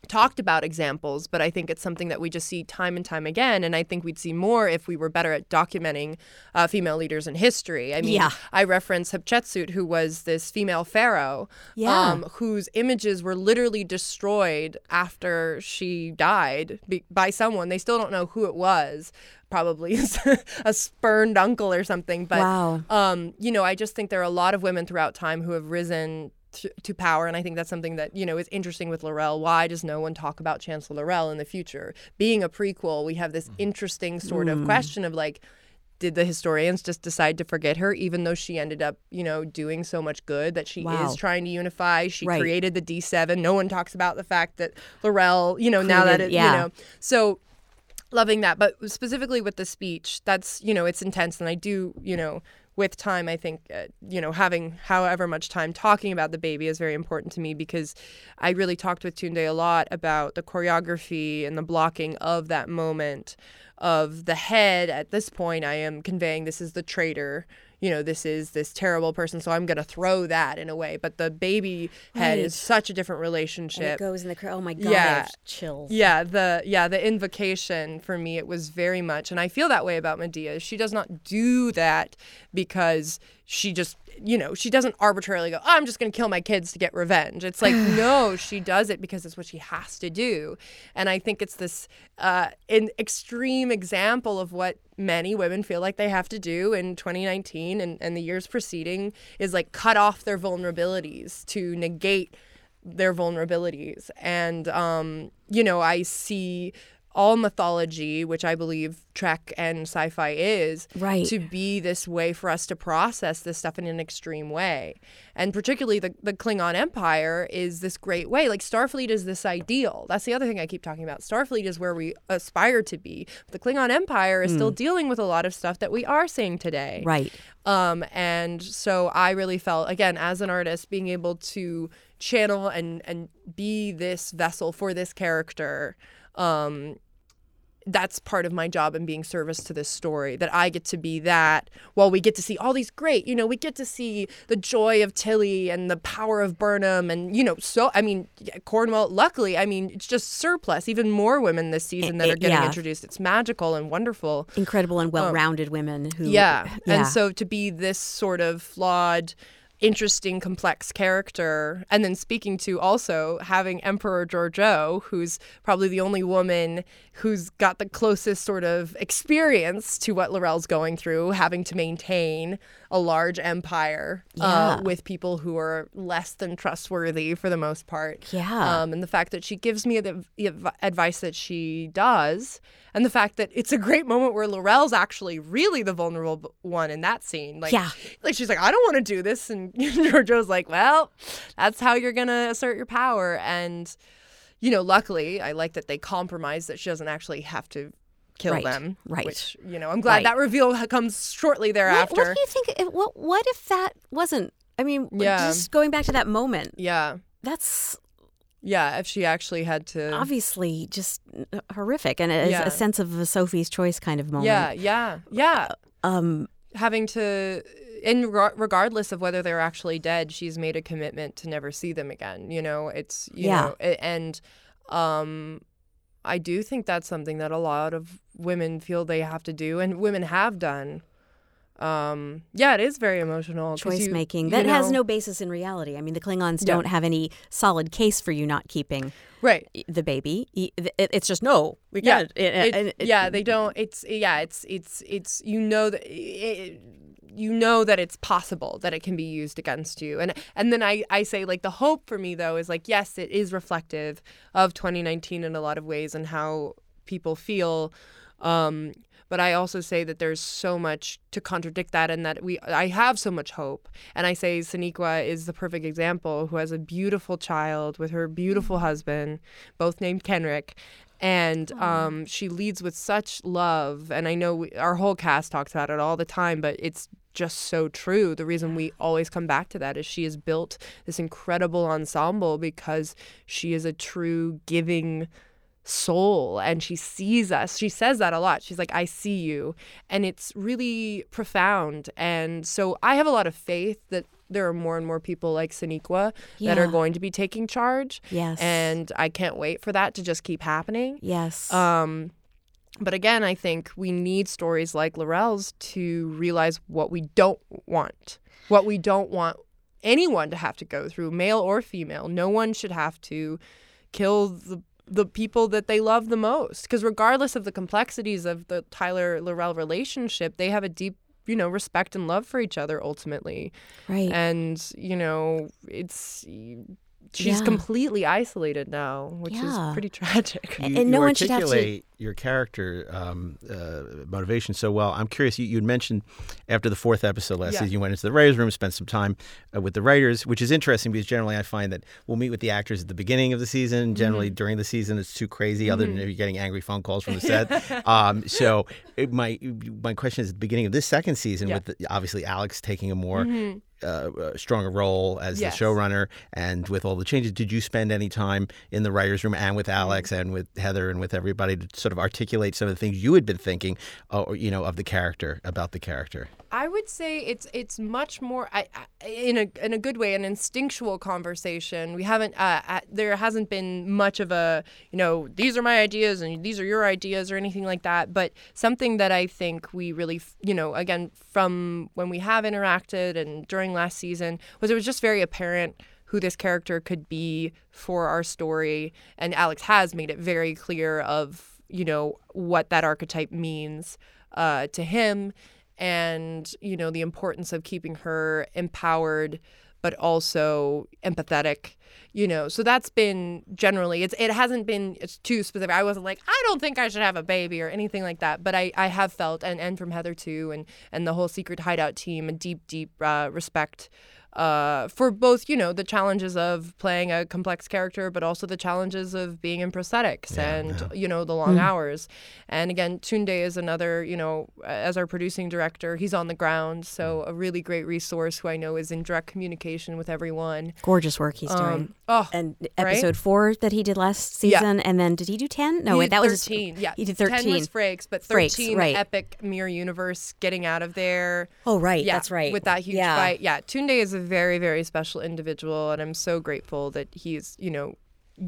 [SPEAKER 4] talked about examples, but I think it's something that we just see time and time again. And I think we'd see more if we were better at documenting uh, female leaders in history. I mean,
[SPEAKER 3] Yeah.
[SPEAKER 4] I reference Hatshepsut, who was this female pharaoh,
[SPEAKER 3] Yeah.
[SPEAKER 4] um, whose images were literally destroyed after she died be- by someone. They still don't know who it was. Probably a spurned uncle or something. But
[SPEAKER 3] Wow.
[SPEAKER 4] um, you know, I just think there are a lot of women throughout time who have risen to, to power, and I think that's something that you know is interesting with L'Rell. Why does no one talk about Chancellor L'Rell in the future? Being a prequel, we have this mm-hmm. interesting sort of mm. question of like. Did the historians just decide to forget her, even though she ended up, you know, doing so much good that she
[SPEAKER 3] Wow.
[SPEAKER 4] is trying to unify? She
[SPEAKER 3] Right.
[SPEAKER 4] created the D7. No one talks about the fact that L'Rell, you know, now that
[SPEAKER 3] Created-
[SPEAKER 4] it,
[SPEAKER 3] yeah.
[SPEAKER 4] you know, so loving that but specifically with the speech that's you know it's intense and i do you know with time i think uh, you know having however much time talking about the baby is very important to me because i really talked with tunde a lot about the choreography and the blocking of that moment of the head. At this point i am conveying this is the traitor you know this is this terrible person so i'm going to throw that in a way but the baby head
[SPEAKER 3] Right.
[SPEAKER 4] is such a different
[SPEAKER 3] And
[SPEAKER 4] relationship
[SPEAKER 3] it goes in the cr- oh my god,
[SPEAKER 4] Yeah.
[SPEAKER 3] chills.
[SPEAKER 4] yeah, the yeah, the invocation for me it was very much and I feel that way about Medea. She does not do that because she just you know, she doesn't arbitrarily go, oh, I'm just going to kill my kids to get revenge. It's like, no, she does it because it's what she has to do. And I think it's this uh, an extreme example of what many women feel like they have to do in 2019 and, and the years preceding is like cut off their vulnerabilities to negate their vulnerabilities. And, um, you know, I see all mythology, which I believe Trek and sci fi is,
[SPEAKER 3] Right.
[SPEAKER 4] to be this way for us to process this stuff in an extreme way. And particularly the, the Klingon Empire is this great way. Like Starfleet is this ideal. That's the other thing I keep talking about. Starfleet is where we aspire to be. The Klingon Empire is still dealing with a lot of stuff that we are seeing today.
[SPEAKER 3] Right.
[SPEAKER 4] Um, and so I really felt, again, as an artist, being able to channel and and be this vessel for this character. Um, that's part of my job and being service to this story that I get to be that while we get to see all these great, you know, we get to see the joy of Tilly and the power of Burnham and, you know, so, I mean, yeah, Cornwell, luckily, I mean, it's just surplus, even more women this season that are getting
[SPEAKER 3] yeah.
[SPEAKER 4] introduced. It's magical and wonderful.
[SPEAKER 3] Incredible and well-rounded women who.
[SPEAKER 4] Um, Yeah.
[SPEAKER 3] Yeah.
[SPEAKER 4] And so to be this sort of flawed, interesting, complex character, and then speaking to also having Emperor Georgiou, who's probably the only woman who's got the closest sort of experience to what L'Rell's going through, having to maintain a large empire uh, with people who are less than trustworthy for the most part.
[SPEAKER 3] Yeah.
[SPEAKER 4] Um, and the fact that she gives me the, the adv- advice that she does, and the fact that it's a great moment where L'Rell's actually really the vulnerable one in that scene. Like,
[SPEAKER 3] Yeah.
[SPEAKER 4] like she's like, I don't want to do this, and Georgiou's like, well, that's how you're gonna assert your power. And you know, luckily, I like that they compromise that she doesn't actually have to kill
[SPEAKER 3] Right,
[SPEAKER 4] them.
[SPEAKER 3] right.
[SPEAKER 4] Which you know, I'm glad
[SPEAKER 3] Right.
[SPEAKER 4] that reveal comes shortly thereafter.
[SPEAKER 3] what do you think? if- What What if that wasn't? I mean,
[SPEAKER 4] Yeah.
[SPEAKER 3] just going back to that moment.
[SPEAKER 4] yeah,
[SPEAKER 3] That's
[SPEAKER 4] yeah. If she actually had to.
[SPEAKER 3] obviously just horrific and a,
[SPEAKER 4] Yeah.
[SPEAKER 3] a sense of a Sophie's choice kind of moment.
[SPEAKER 4] Yeah, yeah, yeah.
[SPEAKER 3] Um.
[SPEAKER 4] having to in reg- regardless of whether they're actually dead she's made a commitment to never see them again you know it's you
[SPEAKER 3] Yeah.
[SPEAKER 4] know and um i do think that's something that a lot of women feel they have to do and women have done um yeah it is very emotional.
[SPEAKER 3] Choice
[SPEAKER 4] you-
[SPEAKER 3] making
[SPEAKER 4] you
[SPEAKER 3] that has no basis in reality. I mean, the Klingons
[SPEAKER 4] Yeah.
[SPEAKER 3] don't have any solid case for you not keeping
[SPEAKER 4] right
[SPEAKER 3] the baby. It's just no, we
[SPEAKER 4] yeah.
[SPEAKER 3] It- it-
[SPEAKER 4] It- yeah they don't it's yeah it's it's it's you know that you know that it's possible that it can be used against you and and then i i say like the hope for me though is like yes it is reflective of 2019 in a lot of ways and how people feel um but I also say that there's so much to contradict that, and that we I have so much hope. And I say Sonequa is the perfect example, who has a beautiful child with her beautiful husband, both named Kenric, and um, she leads with such love. And I know we, our whole cast talks about it all the time, but it's just so true. The reason we always come back to that is she has built this incredible ensemble because she is a true giving soul and she sees us. She says that a lot. She's like, I see you. And it's really profound. And so I have a lot of faith that there are more and more people like Sonequa that are going to be taking charge.
[SPEAKER 3] Yes.
[SPEAKER 4] And I can't wait for that to just keep happening.
[SPEAKER 3] yes.
[SPEAKER 4] Um, but again, I think we need stories like L'Rell's to realize what we don't want, what we don't want anyone to have to go through, male or female. No one should have to kill the the people that they love the most, because regardless of the complexities of the Tyler L'Rell relationship, they have a deep, you know, respect and love for each other ultimately,
[SPEAKER 3] right.
[SPEAKER 4] and you know, it's. She's
[SPEAKER 3] Yeah.
[SPEAKER 4] completely isolated now, which
[SPEAKER 3] Yeah.
[SPEAKER 4] is pretty tragic.
[SPEAKER 3] And-
[SPEAKER 2] you,
[SPEAKER 3] and no
[SPEAKER 2] you
[SPEAKER 3] one should have to-
[SPEAKER 2] articulate your character um, uh, motivation so well. I'm curious. You, you'd mentioned after the fourth episode last
[SPEAKER 4] Yeah.
[SPEAKER 2] season, you went into the writers' room, spent some time uh, with the writers, which is interesting because generally I find that we'll meet with the actors at the beginning of the season. Generally
[SPEAKER 4] Mm-hmm.
[SPEAKER 2] during the season, it's too crazy. Other than you're getting angry phone calls from the set. um, so it, my my question is at the beginning of this second season,
[SPEAKER 4] Yeah.
[SPEAKER 2] with the, obviously Alex taking a more
[SPEAKER 4] Mhm.
[SPEAKER 2] Uh, uh, stronger role as
[SPEAKER 4] Yes.
[SPEAKER 2] the showrunner, and with all the changes, did you spend any time in the writers' room and with Alex
[SPEAKER 4] Mm-hmm.
[SPEAKER 2] and with Heather and with everybody to sort of articulate some of the things you had been thinking, uh, you know, of the character about the character?
[SPEAKER 4] I would say it's it's much more I, I, in a in a good way an instinctual conversation. We haven't uh, uh, there hasn't been much of a you know these are my ideas and these are your ideas or anything like that. But something that I think we really you know again from when we have interacted and during last season was it was just very apparent who this character could be for our story and Alex has made it very clear of you know what that archetype means uh, to him and you know the importance of keeping her empowered but also empathetic you know. So that's been generally it's it hasn't been it's too specific. I wasn't like i don't think i should have a baby or anything like that but i i have felt and and from heather too and and the whole secret hideout team a deep deep uh, respect uh, for both, you know, the challenges of playing a complex character, but also the challenges of being in prosthetics and, you know, the long hours. And again, Tunde is another, you know, as our producing director, he's on the ground. So a really great resource who I know is in direct communication with everyone.
[SPEAKER 3] Gorgeous work he's doing.
[SPEAKER 4] Um, oh,
[SPEAKER 3] And
[SPEAKER 4] right?
[SPEAKER 3] episode four that he did last
[SPEAKER 4] Yeah.
[SPEAKER 3] season, and then did he do ten? No,
[SPEAKER 4] He
[SPEAKER 3] wait,
[SPEAKER 4] did
[SPEAKER 3] that was his-
[SPEAKER 4] 13. yeah,
[SPEAKER 3] he did
[SPEAKER 4] 10
[SPEAKER 3] thirteen.
[SPEAKER 4] was Frakes, but
[SPEAKER 3] Frakes,
[SPEAKER 4] 13
[SPEAKER 3] right.
[SPEAKER 4] epic mirror universe getting out of there.
[SPEAKER 3] oh, right,
[SPEAKER 4] yeah,
[SPEAKER 3] that's right.
[SPEAKER 4] With that huge
[SPEAKER 3] yeah.
[SPEAKER 4] fight. Yeah, Tunde is a very, very special individual, and I'm so grateful that he's, you know,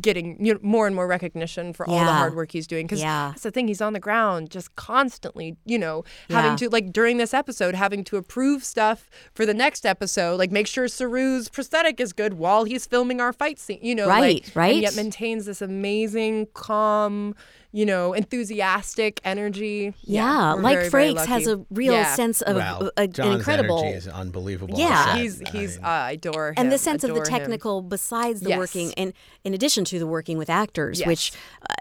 [SPEAKER 4] getting you know, more and more recognition for all the hard work he's doing. Because
[SPEAKER 3] Yeah.
[SPEAKER 4] that's the thing, he's on the ground just constantly, you know, having
[SPEAKER 3] Yeah.
[SPEAKER 4] to, like, during this episode, having to approve stuff for the next episode, like, make sure Saru's prosthetic is good while he's filming our fight scene, you know,
[SPEAKER 3] Right,
[SPEAKER 4] like,
[SPEAKER 3] right.
[SPEAKER 4] And yet maintains this amazing, calm, you know, enthusiastic energy.
[SPEAKER 3] Yeah,
[SPEAKER 4] we're
[SPEAKER 3] like
[SPEAKER 4] very, very
[SPEAKER 3] Frakes has a real
[SPEAKER 4] Yeah.
[SPEAKER 3] sense of
[SPEAKER 2] well,
[SPEAKER 3] uh, an
[SPEAKER 2] John's
[SPEAKER 3] incredible.
[SPEAKER 2] energy is unbelievable.
[SPEAKER 3] Yeah.
[SPEAKER 2] set.
[SPEAKER 4] He's
[SPEAKER 2] I mean,
[SPEAKER 4] uh, I adore him.
[SPEAKER 3] and the sense of the
[SPEAKER 4] adore him.
[SPEAKER 3] technical besides the
[SPEAKER 4] Yes.
[SPEAKER 3] working and in addition to the working with actors
[SPEAKER 4] Yes.
[SPEAKER 3] which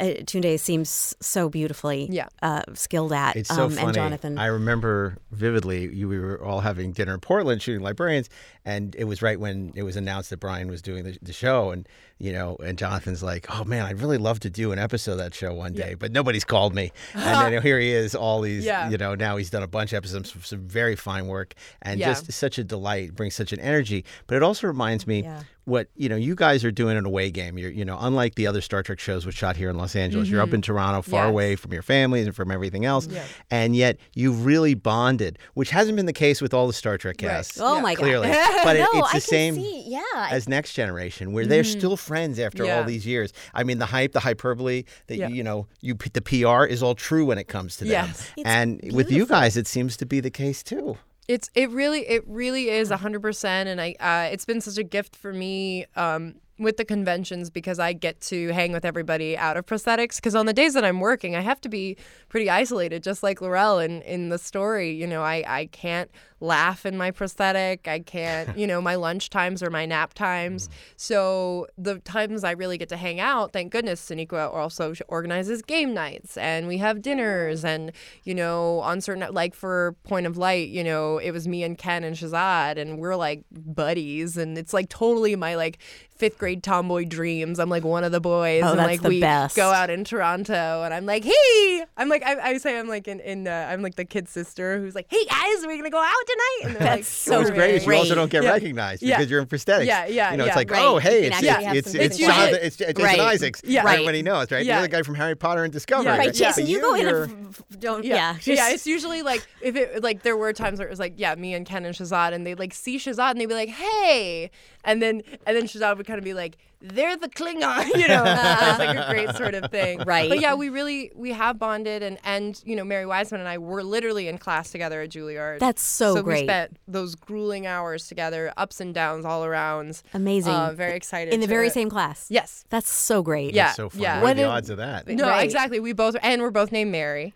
[SPEAKER 3] uh, Tunde seems so beautifully
[SPEAKER 4] Yeah.
[SPEAKER 3] uh, skilled at
[SPEAKER 2] It's so
[SPEAKER 3] um,
[SPEAKER 2] funny.
[SPEAKER 3] and Jonathan
[SPEAKER 2] I remember vividly. You, we were all having dinner in Portland, shooting Librarians, and it was right when it was announced that Brian was doing the, the show, and you know, and Jonathan's like, "Oh man, I'd really love to do an episode of that show one day, but nobody's called me." And then here he is, all these,
[SPEAKER 4] Yeah.
[SPEAKER 2] you know, now he's done a bunch of episodes, some, some very fine work, and
[SPEAKER 4] Yeah.
[SPEAKER 2] just such a delight, brings such an energy. But it also reminds me
[SPEAKER 3] Yeah.
[SPEAKER 2] What you know you guys are doing an away game. You're you know unlike the other Star Trek shows which shot here in Los Angeles. You're up in Toronto, far
[SPEAKER 4] Mm-hmm. Yes.
[SPEAKER 2] away from your families and from everything else,
[SPEAKER 4] Yeah.
[SPEAKER 2] and yet you've really bonded, which hasn't been the case with all the Star Trek
[SPEAKER 4] Right.
[SPEAKER 2] casts.
[SPEAKER 3] oh
[SPEAKER 4] Yeah.
[SPEAKER 3] my
[SPEAKER 2] Clearly,
[SPEAKER 3] god
[SPEAKER 2] but it,
[SPEAKER 3] no,
[SPEAKER 2] it's the
[SPEAKER 3] can
[SPEAKER 2] same
[SPEAKER 3] see, yeah
[SPEAKER 2] as Next Generation, where they're still friends after all
[SPEAKER 4] Mm-hmm.
[SPEAKER 2] These years. I mean, the hype, the hyperbole that
[SPEAKER 4] Yeah.
[SPEAKER 2] you, you know, you the PR is all true when it comes to them.
[SPEAKER 4] Yes.
[SPEAKER 3] It's
[SPEAKER 2] and with you guys, it seems to be the case too.
[SPEAKER 4] It's it really it really is hundred percent, and I uh, it's been such a gift for me um, with the conventions because I get to hang with everybody out of prosthetics. Because on the days that I'm working, I have to be pretty isolated, just like L'Rell in in the story. You know, I I can't laugh in my prosthetic. I can't. You know, my lunch times or my nap times. So the times I really get to hang out, thank goodness, Sonequa also organizes game nights and we have dinners and you know on certain like for Point of Light, you know it was me and Ken and Shazad and we're like buddies and it's like totally my like fifth grade tomboy dreams. I'm like one of the boys
[SPEAKER 3] Oh,
[SPEAKER 4] and
[SPEAKER 3] that's
[SPEAKER 4] like
[SPEAKER 3] the
[SPEAKER 4] we
[SPEAKER 3] best.
[SPEAKER 4] go out in Toronto and I'm like hey I'm like I, I say I'm like in, in uh, I'm like the kid sister who's like hey guys we're gonna go out tonight? And they're
[SPEAKER 3] That's
[SPEAKER 4] like,
[SPEAKER 3] so
[SPEAKER 2] What's great is you also don't get
[SPEAKER 4] Yeah.
[SPEAKER 2] recognized
[SPEAKER 4] Yeah.
[SPEAKER 2] because you're in prosthetics.
[SPEAKER 4] Yeah, yeah,
[SPEAKER 2] You know,
[SPEAKER 4] yeah.
[SPEAKER 2] it's like,
[SPEAKER 3] Right.
[SPEAKER 2] oh, hey,
[SPEAKER 3] can
[SPEAKER 2] it's it's it's, it's. Jonathan, it's, it's Jason
[SPEAKER 3] Right.
[SPEAKER 2] Isaacs.
[SPEAKER 4] Yeah.
[SPEAKER 2] Right.
[SPEAKER 3] Right.
[SPEAKER 2] Everybody knows, right?
[SPEAKER 4] Yeah.
[SPEAKER 2] You're the guy from Harry Potter and Discovery.
[SPEAKER 4] Yeah.
[SPEAKER 3] Right, Jason,
[SPEAKER 2] But
[SPEAKER 3] you, go in
[SPEAKER 2] you're-
[SPEAKER 3] and don't.
[SPEAKER 4] Yeah.
[SPEAKER 3] Yeah,
[SPEAKER 4] yeah, It's usually like if it like there were times where it was like yeah, me and Ken and Shazad, and they'd like see Shazad and they'd be like, hey, and then and then Shazad would kind of be like, they're the Klingon, you know. it's like a great sort of thing,
[SPEAKER 3] Right.
[SPEAKER 4] But yeah, we really we have bonded, and and you know, Mary Wiseman and I were literally in class together at Juilliard.
[SPEAKER 3] That's so
[SPEAKER 4] so
[SPEAKER 3] great.
[SPEAKER 4] we spent those grueling hours together, ups and downs all around.
[SPEAKER 3] Amazing.
[SPEAKER 4] Uh, very excited
[SPEAKER 3] in the
[SPEAKER 4] to-
[SPEAKER 3] very same class.
[SPEAKER 4] Yes.
[SPEAKER 3] That's so great.
[SPEAKER 4] Yeah.
[SPEAKER 2] So fun.
[SPEAKER 4] yeah.
[SPEAKER 2] What are the odds of that?
[SPEAKER 4] No,
[SPEAKER 3] Right.
[SPEAKER 4] exactly. We both and we're both named Mary.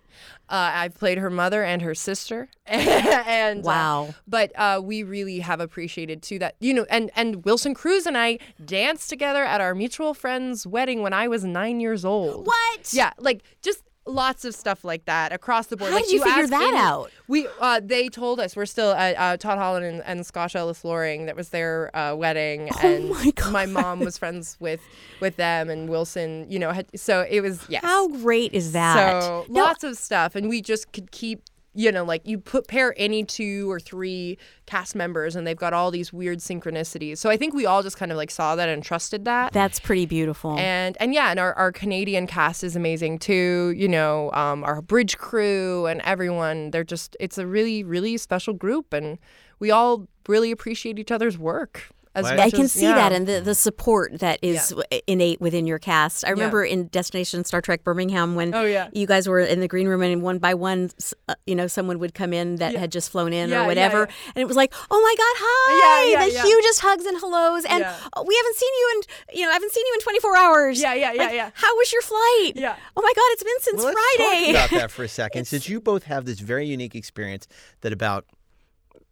[SPEAKER 4] Uh, I've played her mother and her sister, and uh,
[SPEAKER 3] Wow.
[SPEAKER 4] but uh, we really have appreciated too that you know, and and Wilson Cruz and I danced together at our mutual friend's wedding when I was nine years old.
[SPEAKER 3] What?
[SPEAKER 4] Yeah, like just lots of stuff like that across the board.
[SPEAKER 3] How
[SPEAKER 4] like
[SPEAKER 3] did you figure
[SPEAKER 4] ask
[SPEAKER 3] that out?
[SPEAKER 4] We uh, they told us we're still at uh, Todd Holland and, and Scott Ellis Loring. That was their uh, wedding, and
[SPEAKER 3] Oh my God.
[SPEAKER 4] my mom was friends with with them and Wilson. You know, had, so it was yes.
[SPEAKER 3] How great is that?
[SPEAKER 4] So
[SPEAKER 3] No,
[SPEAKER 4] lots of stuff, and we just could keep. You know, like you put pair any two or three cast members, and they've got all these weird synchronicities. So I think we all just kind of like saw that and trusted that.
[SPEAKER 3] that's pretty beautiful.
[SPEAKER 4] And and yeah, and our, our Canadian cast is amazing too. You know, um, our bridge crew and everyone. They're just it's a really really special group, and we all really appreciate each other's work. As
[SPEAKER 2] Well,
[SPEAKER 3] I can
[SPEAKER 4] as-
[SPEAKER 3] see
[SPEAKER 4] yeah.
[SPEAKER 3] that and the, the support that is innate within your cast. I remember in Destination Star Trek Birmingham when
[SPEAKER 4] Oh, yeah.
[SPEAKER 3] you guys were in the green room and one by one, uh, you know, someone would come in that had just flown in
[SPEAKER 4] Yeah,
[SPEAKER 3] or whatever.
[SPEAKER 4] yeah.
[SPEAKER 3] And it was like, oh my God, hi.
[SPEAKER 4] Yeah, yeah,
[SPEAKER 3] the
[SPEAKER 4] yeah.
[SPEAKER 3] hugest hugs and hellos. And
[SPEAKER 4] Yeah.
[SPEAKER 3] "Oh, we haven't seen you in, you know, I haven't seen you in 24 hours.
[SPEAKER 4] Yeah, yeah, yeah,
[SPEAKER 3] Like,
[SPEAKER 4] yeah.
[SPEAKER 3] How was your flight?
[SPEAKER 4] Yeah.
[SPEAKER 3] Oh my God, it's been since
[SPEAKER 2] Well, let's
[SPEAKER 3] Friday.
[SPEAKER 2] talk about that for a second, since you both have this very unique experience that about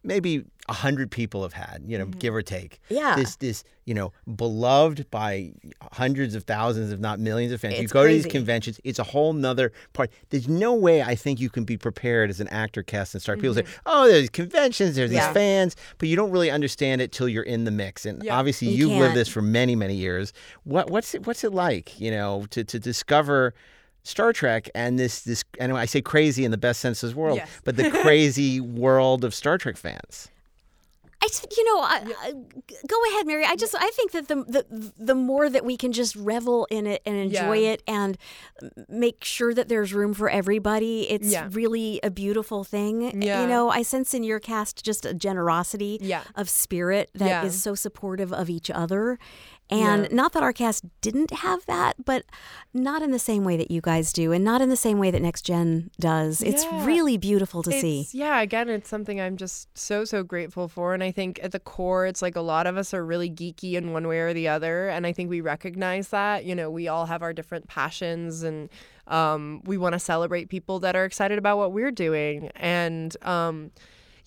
[SPEAKER 2] maybe a hundred people have had, you know, give or take.
[SPEAKER 3] Mm-hmm. Yeah.
[SPEAKER 2] This this you know beloved by hundreds of thousands, if not millions of fans.
[SPEAKER 3] It's you
[SPEAKER 2] go to these conventions, it's a whole nother part. There's no way I think you can be prepared as an actor, cast, and star. People say, "Oh, there's conventions, there's
[SPEAKER 3] Mm-hmm. Yeah.
[SPEAKER 2] these fans," but you don't really understand it till you're in the mix. And
[SPEAKER 4] Yeah.
[SPEAKER 2] obviously,
[SPEAKER 3] You
[SPEAKER 2] you've lived
[SPEAKER 3] can't.
[SPEAKER 2] this for many, many years. What what's it what's it like, you know, to to discover Star Trek and this this and I say crazy in the best sense of the world,
[SPEAKER 4] Yes.
[SPEAKER 2] but the crazy world of Star Trek fans.
[SPEAKER 3] I, s- you know, I, I- go ahead, Mary. I just, I think that the, the the more that we can just revel in it and enjoy
[SPEAKER 4] Yeah.
[SPEAKER 3] it and make sure that there's room for everybody, it's
[SPEAKER 4] Yeah.
[SPEAKER 3] really a beautiful thing.
[SPEAKER 4] Yeah.
[SPEAKER 3] You know, I sense in your cast just a generosity
[SPEAKER 4] Yeah.
[SPEAKER 3] of spirit that is
[SPEAKER 4] Yeah.
[SPEAKER 3] so supportive of each other. And
[SPEAKER 4] Yeah.
[SPEAKER 3] not that our cast didn't have that, but not in the same way that you guys do, and not in the same way that Next Gen does. It's
[SPEAKER 4] Yeah.
[SPEAKER 3] really beautiful to see.
[SPEAKER 4] Yeah, again, it's something I'm just so so grateful for, and I think at the core, it's like a lot of us are really geeky in one way or the other, and I think we recognize that. You know, we all have our different passions, and um, we want to celebrate people that are excited about what we're doing, and um,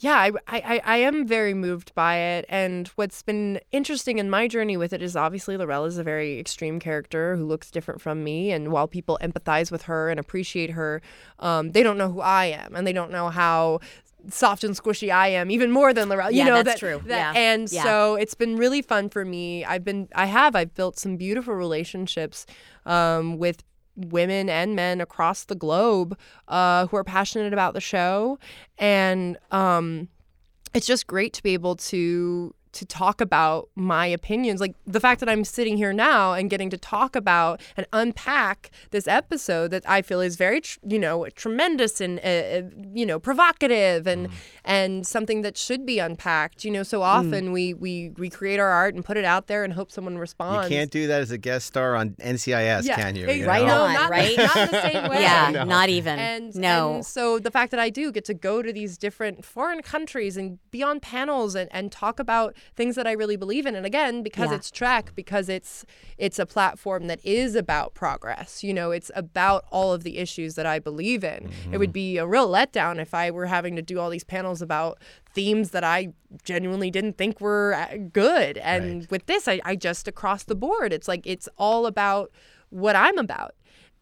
[SPEAKER 4] yeah, I, I, I am very moved by it. And what's been interesting in my journey with it is obviously Lorella is a very extreme character who looks different from me. And while people empathize with her and appreciate her, um, they don't know who I am and they don't know how soft and squishy I am, even more than Lorella. You
[SPEAKER 3] Yeah,
[SPEAKER 4] know
[SPEAKER 3] that's
[SPEAKER 4] that,
[SPEAKER 3] true.
[SPEAKER 4] that-
[SPEAKER 3] Yeah.
[SPEAKER 4] And
[SPEAKER 3] Yeah.
[SPEAKER 4] so it's been really fun for me. I've been, I have, I've built some beautiful relationships um, with women and men across the globe uh, who are passionate about the show, and um, it's just great to be able to to talk about my opinions like the fact that i'm sitting here now and getting to talk about and unpack this episode that i feel is very you know tremendous and uh, uh, you know provocative and and something that should be unpacked you know so often we we we create our art and put it out there and hope someone responds
[SPEAKER 2] You can't do that as a guest star on NCIS,
[SPEAKER 4] yeah,
[SPEAKER 2] can you? you
[SPEAKER 3] Right
[SPEAKER 2] know?
[SPEAKER 4] no,
[SPEAKER 3] on,
[SPEAKER 4] not,
[SPEAKER 3] right?
[SPEAKER 4] not the same way
[SPEAKER 3] yeah,
[SPEAKER 2] No.
[SPEAKER 3] not even.
[SPEAKER 4] and
[SPEAKER 3] no.
[SPEAKER 4] and so the fact that I do get to go to these different foreign countries and be on panels and, and talk about things that I really believe in, and again because
[SPEAKER 3] Yeah.
[SPEAKER 4] it's Trek, because it's it's a platform that is about progress. You know, it's about all of the issues that I believe in. It would be a real letdown if I were having to do all these panels about themes that I genuinely didn't think were uh, good. And
[SPEAKER 2] Right.
[SPEAKER 4] with this, I, I just across the board, it's like it's all about what I'm about.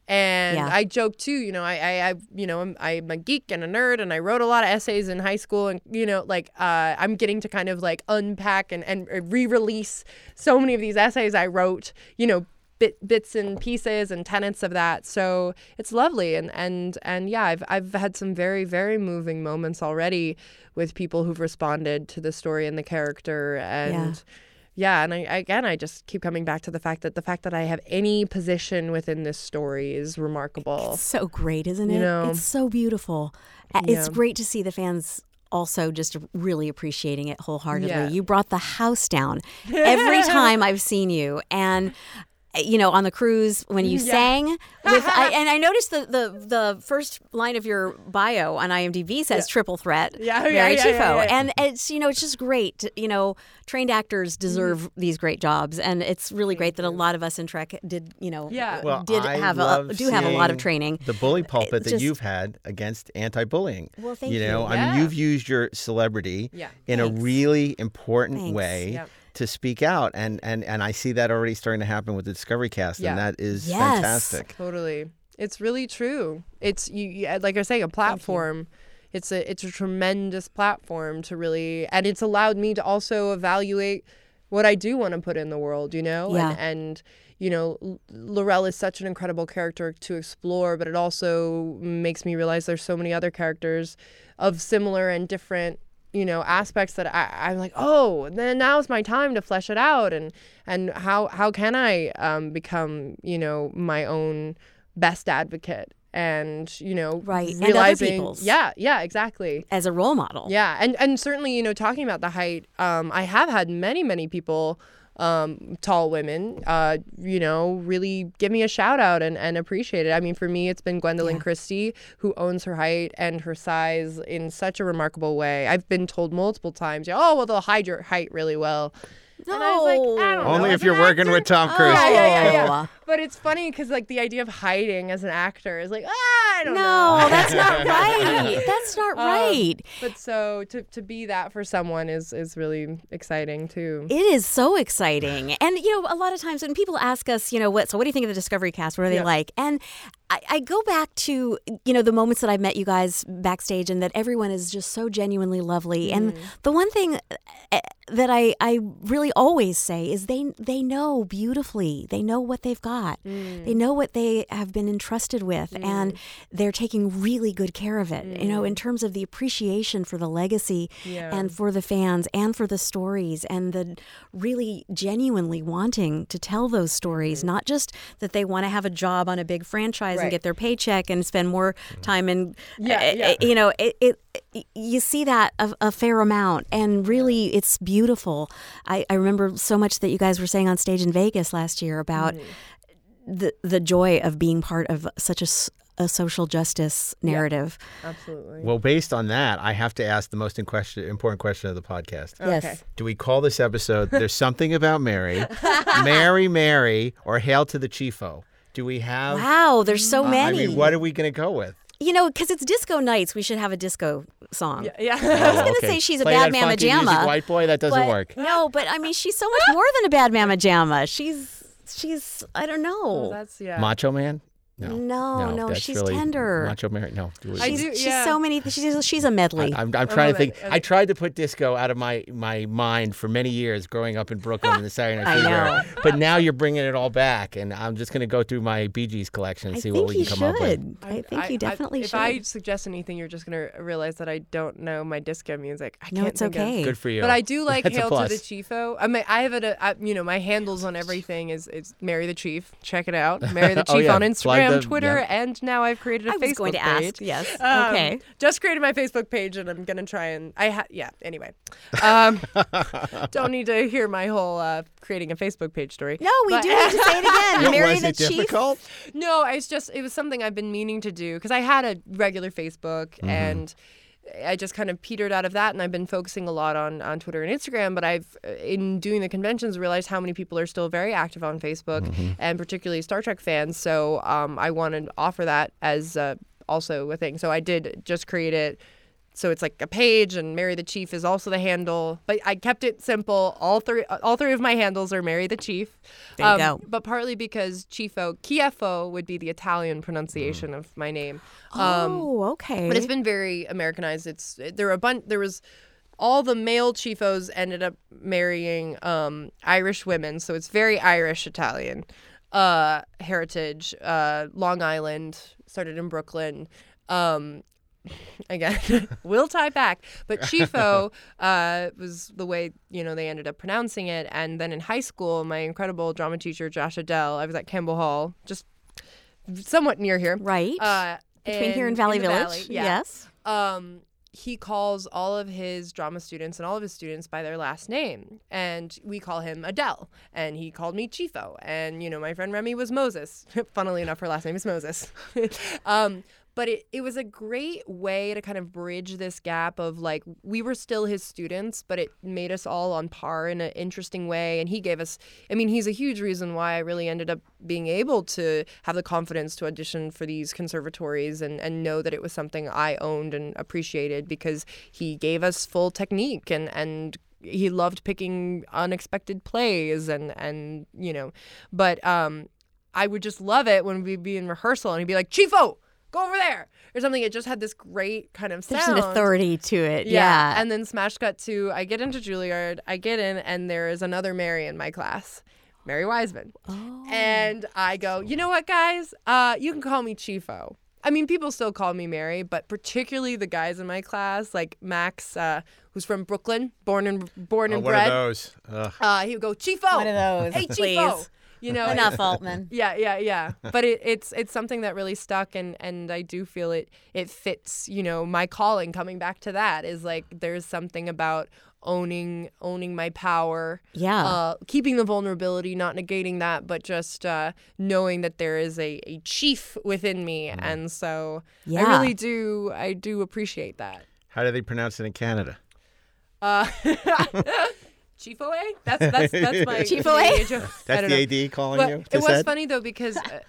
[SPEAKER 4] And
[SPEAKER 3] Yeah.
[SPEAKER 4] I joke too, you know, I, I, I you know, I'm, I'm a geek and a nerd, and I wrote a lot of essays in high school, and you know, like, uh, I'm getting to kind of like unpack and and re-release so many of these essays I wrote, you know, bit, bits and pieces and tenets of that. So it's lovely, and and and yeah, I've I've had some very very moving moments already with people who've responded to the story and the character, and yeah, and I again I just keep coming back to the fact that the fact that I have any position within this story is remarkable.
[SPEAKER 3] It's so great, isn't it?
[SPEAKER 4] You know?
[SPEAKER 3] It's so beautiful. Uh, It's great to see the fans also just really appreciating it wholeheartedly.
[SPEAKER 4] Yeah.
[SPEAKER 3] You brought the house down every time I've seen you. And Eh, you know, on the cruise when you sang with, I, and I noticed the, the the first line of your bio on IMDb says "triple threat."
[SPEAKER 4] Yeah, yeah,
[SPEAKER 3] Mary
[SPEAKER 4] yeah,
[SPEAKER 3] Chieffo,
[SPEAKER 4] yeah, yeah.
[SPEAKER 3] and it's you know it's just great. You know, trained actors mm-hmm. deserve these great jobs, and it's really great that a lot of us in Trek did you know
[SPEAKER 4] Yeah.
[SPEAKER 2] Uh, well,
[SPEAKER 3] did
[SPEAKER 2] I
[SPEAKER 3] have a do have a lot of training.
[SPEAKER 2] The bully pulpit that you've had against anti-bullying.
[SPEAKER 3] Well, thank
[SPEAKER 2] you. know,
[SPEAKER 3] you.
[SPEAKER 2] I mean, you've used your celebrity
[SPEAKER 4] Yeah.
[SPEAKER 2] in a really important
[SPEAKER 3] Thanks.
[SPEAKER 2] way
[SPEAKER 4] Yep.
[SPEAKER 2] To speak out, and and and I see that already starting to happen with the Discovery Cast,
[SPEAKER 4] Yeah.
[SPEAKER 2] and that is
[SPEAKER 3] Yes.
[SPEAKER 2] fantastic.
[SPEAKER 4] Totally. It's really true. It's you, you like I was saying a platform. It's a it's a tremendous platform to really and it's allowed me to also evaluate what I do want to put in the world, you know?
[SPEAKER 3] Yeah.
[SPEAKER 4] And and you know, L- L'Rell is such an incredible character to explore, but it also makes me realize there's so many other characters of similar and different you know aspects that I, I'm like oh then now's my time to flesh it out and and how how can I um, become you know my own best advocate and you know
[SPEAKER 3] Right, and other
[SPEAKER 4] realizing
[SPEAKER 3] people's.
[SPEAKER 4] yeah yeah exactly
[SPEAKER 3] as a role model.
[SPEAKER 4] yeah and and certainly you know talking about the height um, I have had many many people um, tall women uh, you know really give me a shout out and, and appreciate it. I mean for me it's been Gwendoline
[SPEAKER 3] Yeah.
[SPEAKER 4] Christie who owns her height and her size in such a remarkable way. I've been told multiple times oh well they'll hide your height really well
[SPEAKER 3] No.
[SPEAKER 4] and I was like, I don't.
[SPEAKER 2] Only
[SPEAKER 4] as
[SPEAKER 2] if you're
[SPEAKER 4] an
[SPEAKER 2] working with Tom Cruise.
[SPEAKER 4] Yeah, yeah, yeah, yeah.
[SPEAKER 3] Oh.
[SPEAKER 4] But it's funny because like the idea of hiding as an actor is like, ah, I don't know.
[SPEAKER 3] No, that's not right. That's not
[SPEAKER 4] Um,
[SPEAKER 3] right.
[SPEAKER 4] But so to, to be that for someone is is really exciting too.
[SPEAKER 3] It is so exciting. And, you know, a lot of times when people ask us, you know, what, so what do you think of the Discovery cast? What are they
[SPEAKER 4] Yeah.
[SPEAKER 3] like? And I, I go back to, you know, the moments that I've met you guys backstage and that everyone is just so genuinely lovely. And mm-hmm. the one thing uh, that I, I really always say is they, they know beautifully. They know what they've got. Mm. They know what they have been entrusted with. Mm. And they're taking really good care of it, you know, in mm. terms of the appreciation for the legacy
[SPEAKER 4] Yeah.
[SPEAKER 3] and for the fans and for the stories and the really genuinely wanting to tell those stories, mm-hmm. not just that they want to have a job on a big franchise and
[SPEAKER 4] Right.
[SPEAKER 3] get their paycheck and spend more mm. time in,
[SPEAKER 4] Yeah,
[SPEAKER 3] uh,
[SPEAKER 4] yeah.
[SPEAKER 3] you know, it, it, you see that a, a fair amount and really it's beautiful. I, I remember so much that you guys were saying on stage in Vegas last year about mm. the, the joy of being part of such a, a social justice narrative.
[SPEAKER 4] Absolutely.
[SPEAKER 2] Well, based on that, I have to ask the most in question, important question of the podcast.
[SPEAKER 3] Yes.
[SPEAKER 4] Okay.
[SPEAKER 2] Do we call this episode "There's Something About Mary," Mary, Mary, or "Hail to the Chieffo"? Do we have?
[SPEAKER 3] Wow, there's so
[SPEAKER 2] I
[SPEAKER 3] many.
[SPEAKER 2] mean, what are we going to go with?
[SPEAKER 3] You know, because it's disco nights, we should have a disco song.
[SPEAKER 4] Yeah. yeah.
[SPEAKER 3] Oh, I was
[SPEAKER 2] Oh,
[SPEAKER 3] going to
[SPEAKER 2] okay.
[SPEAKER 3] say she's a
[SPEAKER 2] Play
[SPEAKER 3] bad
[SPEAKER 2] that
[SPEAKER 3] mama
[SPEAKER 2] funky
[SPEAKER 3] jamma.
[SPEAKER 2] white boy. That doesn't
[SPEAKER 3] but-
[SPEAKER 2] work.
[SPEAKER 3] No, but I mean, she's so much more than a bad mama jamma. She's, she's, I don't know.
[SPEAKER 4] Oh, that's yeah.
[SPEAKER 2] Macho Man? No.
[SPEAKER 3] No, no,
[SPEAKER 2] that's
[SPEAKER 3] she's
[SPEAKER 2] really
[SPEAKER 3] tender.
[SPEAKER 2] Macho Man? No. do
[SPEAKER 4] I
[SPEAKER 3] she's,
[SPEAKER 4] do-
[SPEAKER 3] she's
[SPEAKER 4] yeah.
[SPEAKER 3] so many. She's, she's a medley.
[SPEAKER 2] I'm, I'm trying to think.
[SPEAKER 4] it.
[SPEAKER 2] I tried to put disco out of my, my mind for many years growing up in Brooklyn in the Saturday Night Fever. But now you're bringing it all back, and I'm just going to go through my Bee Gees collection and
[SPEAKER 3] I
[SPEAKER 2] see what we can come up with.
[SPEAKER 3] should. I think you definitely
[SPEAKER 4] if
[SPEAKER 3] should.
[SPEAKER 4] If I suggest anything, you're just gonna realize that I don't know my disco music. I
[SPEAKER 3] no,
[SPEAKER 4] can't
[SPEAKER 3] it's
[SPEAKER 4] think of-
[SPEAKER 3] okay.
[SPEAKER 2] Good for you.
[SPEAKER 4] But I do like
[SPEAKER 2] That's
[SPEAKER 4] Hail to the
[SPEAKER 2] plus.
[SPEAKER 4] Chieffo. I mean, I have it. A, I, you know, my handles on everything is is Mary the Chief. Check it out, Mary the
[SPEAKER 2] Oh,
[SPEAKER 4] Chief
[SPEAKER 2] yeah.
[SPEAKER 4] on
[SPEAKER 2] Plug
[SPEAKER 4] Instagram,
[SPEAKER 2] the-
[SPEAKER 4] Twitter,
[SPEAKER 2] yeah.
[SPEAKER 4] and now I've created a
[SPEAKER 3] I
[SPEAKER 4] Facebook
[SPEAKER 3] was going to
[SPEAKER 4] page.
[SPEAKER 3] ask. Yes.
[SPEAKER 4] Um,
[SPEAKER 3] okay.
[SPEAKER 4] Just created my Facebook page, and I'm gonna try and I ha- yeah. Anyway, um, don't need to hear my whole uh, creating a Facebook page story.
[SPEAKER 3] No, we
[SPEAKER 4] But-
[SPEAKER 3] do need to say it again.
[SPEAKER 2] What,
[SPEAKER 3] Mary
[SPEAKER 2] was
[SPEAKER 3] the
[SPEAKER 2] it
[SPEAKER 3] Chief.
[SPEAKER 2] difficult?
[SPEAKER 4] No, it's just it was something I've been meaning to do because I had a regular Facebook
[SPEAKER 2] Mm-hmm.
[SPEAKER 4] and I just kind of petered out of that and I've been focusing a lot on on Twitter and Instagram, but I've uh, in doing the conventions realized how many people are still very active on Facebook
[SPEAKER 2] Mm-hmm.
[SPEAKER 4] and particularly Star Trek fans. So um, I wanted to offer that as uh, also a thing. So I did just create it. So it's like a page, and Mary the Chief is also the handle. But I kept it simple. All three, all three of my handles are Mary the Chief.
[SPEAKER 3] There you
[SPEAKER 4] Um,
[SPEAKER 3] go.
[SPEAKER 4] But partly because Chifo, Chiefo would be the Italian pronunciation of my name. Um,
[SPEAKER 3] oh, okay.
[SPEAKER 4] but it's been very Americanized. It's there were a bunch. There was all the male Chieffos ended up marrying um, Irish women, so it's very Irish Italian. uh, heritage. Uh, Long Island started in Brooklyn. Um, again, we'll tie back. But Chieffo uh, was the way you know they ended up pronouncing it. And then in high school, my incredible drama teacher Josh Adele, I was at Campbell Hall, just somewhat near here,
[SPEAKER 3] Right.
[SPEAKER 4] uh,
[SPEAKER 3] Between here and Valley Village.
[SPEAKER 4] Valley, yeah.
[SPEAKER 3] Yes.
[SPEAKER 4] um, he calls all of his drama students and all of his students by their last name. And we call him Adele. And he called me Chieffo. And, you know, my friend Remy was Moses. Funnily enough, her last name is Moses. um, but it, it was a great way to kind of bridge this gap of like, we were still his students, but it made us all on par in an interesting way. And he gave us, I mean, he's a huge reason why I really ended up being able to have the confidence to audition for these conservatories and, and know that it was something I owned and appreciated because he gave us full technique and, and he loved picking unexpected plays and, and you know, but um, I would just love it when we'd be in rehearsal and he'd be like, Chieffo, go over there or something. It just had this great kind of sound.
[SPEAKER 3] There's an authority to it.
[SPEAKER 4] Yeah.
[SPEAKER 3] Yeah.
[SPEAKER 4] And then smash cut to I get into Juilliard, I get in, and there is another Mary in my class, Mary Wiseman.
[SPEAKER 3] Oh.
[SPEAKER 4] And I go, you know what, guys? Uh, you can call me Chieffo. I mean, people still call me Mary, but particularly the guys in my class, like Max, uh, who's from Brooklyn, born and born
[SPEAKER 2] Oh,
[SPEAKER 4] and
[SPEAKER 2] one of
[SPEAKER 4] bred.
[SPEAKER 2] those.
[SPEAKER 4] Uh, he would go, Chieffo.
[SPEAKER 3] One of those,
[SPEAKER 4] Hey,
[SPEAKER 3] please.
[SPEAKER 4] Chieffo. You know,
[SPEAKER 3] Enough, Altman.
[SPEAKER 4] yeah, yeah, yeah. But it, it's it's something that really stuck, and and I do feel it it fits. You know, my calling. Coming back to that is like there's something about owning owning my power.
[SPEAKER 3] Yeah.
[SPEAKER 4] Uh, keeping the vulnerability, not negating that, but just uh, knowing that there is a, a chief within me, and so I really do I do appreciate that.
[SPEAKER 2] How do they pronounce it in Canada?
[SPEAKER 4] Uh, Chiefo A? That's that's that's my
[SPEAKER 3] Chiefo A?
[SPEAKER 4] Canadian joke.
[SPEAKER 2] That's the AD calling
[SPEAKER 4] Well,
[SPEAKER 2] you.
[SPEAKER 4] it was
[SPEAKER 2] set?
[SPEAKER 4] funny though because uh,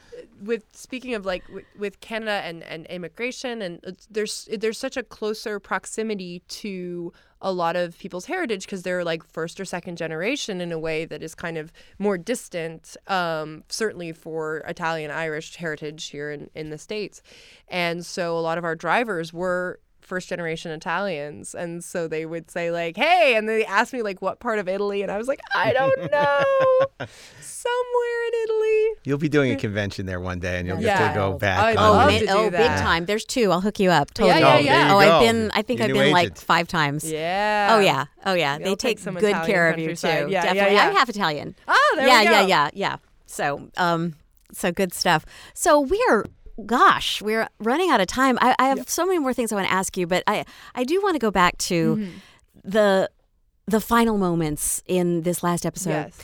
[SPEAKER 4] with speaking of like with, with Canada and, and immigration and it's- there's there's such a closer proximity to a lot of people's heritage because they're like first or second generation in a way that is kind of more distant um, certainly for Italian Irish heritage here in, in the states and so a lot of our drivers were first generation Italians and so they would say like hey and they asked me like what part of Italy and I was like I don't know somewhere in Italy
[SPEAKER 2] You'll be doing a convention there one day, and you'll get to go back.
[SPEAKER 4] I'd
[SPEAKER 3] Oh,
[SPEAKER 4] love to do
[SPEAKER 3] oh, big time. There's two. I'll hook you up.
[SPEAKER 4] Yeah,
[SPEAKER 3] Totally.
[SPEAKER 4] yeah,
[SPEAKER 2] Oh, there
[SPEAKER 4] yeah.
[SPEAKER 2] you
[SPEAKER 3] Oh, I've been. I think
[SPEAKER 2] Your
[SPEAKER 3] I've
[SPEAKER 2] new
[SPEAKER 3] been like five times.
[SPEAKER 4] yeah
[SPEAKER 3] Oh yeah. Oh yeah.
[SPEAKER 4] They'll
[SPEAKER 3] they
[SPEAKER 4] take
[SPEAKER 3] take
[SPEAKER 4] some
[SPEAKER 3] good
[SPEAKER 4] Italian
[SPEAKER 3] care of you too.
[SPEAKER 4] countryside. Yeah, yeah,
[SPEAKER 3] Definitely.
[SPEAKER 4] yeah.
[SPEAKER 3] I'm half Italian.
[SPEAKER 4] oh there
[SPEAKER 3] yeah,
[SPEAKER 4] we go
[SPEAKER 3] Yeah, yeah, yeah, yeah. So, um, so good stuff. So we're, gosh, we're running out of time. I, I have so many more things I want to ask you, but I, I do want to go back to
[SPEAKER 4] Mm-hmm.
[SPEAKER 3] the, the final moments in this last episode,
[SPEAKER 4] yes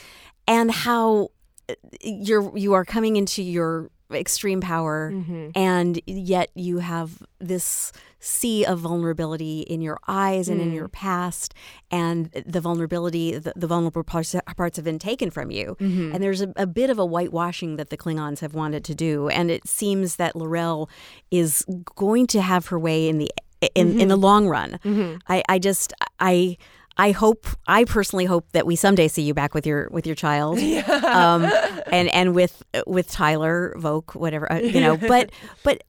[SPEAKER 3] and how uh, you're you are coming into your extreme power,
[SPEAKER 4] Mm-hmm.
[SPEAKER 3] and yet you have this sea of vulnerability in your eyes and in
[SPEAKER 4] Mm.
[SPEAKER 3] your past, and the vulnerability, the, the vulnerable parts, parts have been taken from you.
[SPEAKER 4] Mm-hmm.
[SPEAKER 3] And there's a, a bit of a whitewashing that the Klingons have wanted to do, and it seems that L'Rell is going to have her way in the in in
[SPEAKER 4] Mm-hmm.
[SPEAKER 3] the long run. I, I just I. I hope I personally hope that we someday see you back with your with your child, um, and and with with Tyler Voq, whatever uh, you know. But but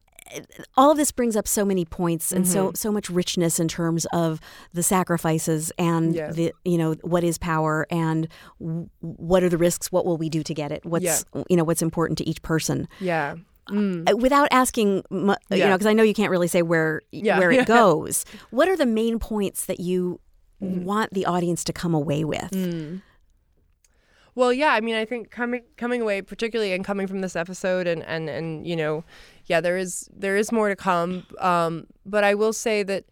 [SPEAKER 3] all of this brings up so many points and so so much richness in terms of the sacrifices and
[SPEAKER 4] Yeah.
[SPEAKER 3] the you know what is power and w- what are the risks what will we do to get it what's you know what's important to each person
[SPEAKER 4] yeah Mm.
[SPEAKER 3] Uh, without asking you
[SPEAKER 4] Yeah.
[SPEAKER 3] know because I know you can't really say where
[SPEAKER 4] Yeah.
[SPEAKER 3] where
[SPEAKER 4] Yeah.
[SPEAKER 3] it goes what are the main points that you Mm-hmm. want the audience to come away with mm.
[SPEAKER 4] Well, yeah, I mean, I think coming coming away, particularly and coming from this episode, and and and you know, yeah, there is there is more to come. Um, but I will say that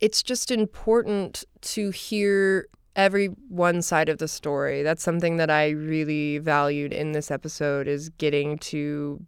[SPEAKER 4] it's just important to hear every one side of the story. That's something that I really valued in this episode is getting to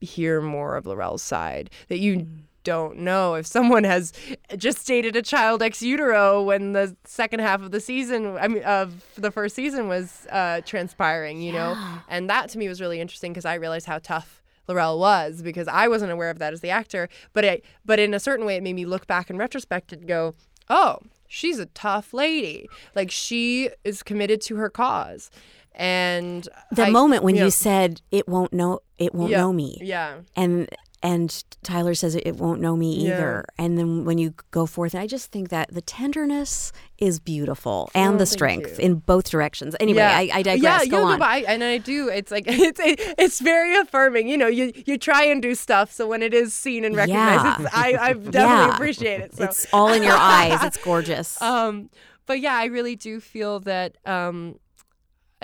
[SPEAKER 4] hear more of L'Rell's side that you mm. Don't know if someone has just dated a child ex utero when the second half of the season I mean of the first season was uh, transpiring you know? And that to me was really interesting because I realized how tough L'Rell was because I wasn't aware of that as the actor. But it but in a certain way it made me look back in retrospect and go oh she's a tough lady. Like she is committed to her cause. And
[SPEAKER 3] the
[SPEAKER 4] I-
[SPEAKER 3] moment when
[SPEAKER 4] yeah,
[SPEAKER 3] you said it won't know it won't
[SPEAKER 4] yeah,
[SPEAKER 3] know me.
[SPEAKER 4] Yeah.
[SPEAKER 3] And and Tyler says it won't know me
[SPEAKER 4] Yeah.
[SPEAKER 3] either. And then when you go forth, and I just think that the tenderness is beautiful and
[SPEAKER 4] Oh,
[SPEAKER 3] the strength
[SPEAKER 4] you.
[SPEAKER 3] in both directions. Anyway, I, I digress.
[SPEAKER 4] Yeah,
[SPEAKER 3] go
[SPEAKER 4] yeah, no,
[SPEAKER 3] on.
[SPEAKER 4] I, and I do. It's like it's it, it's very affirming. You know, you you try and do stuff, so when it is seen and recognized,
[SPEAKER 3] Yeah.
[SPEAKER 4] I I definitely
[SPEAKER 3] Yeah.
[SPEAKER 4] appreciate it. So
[SPEAKER 3] It's all in your eyes. It's gorgeous.
[SPEAKER 4] um, but yeah, I really do feel that um,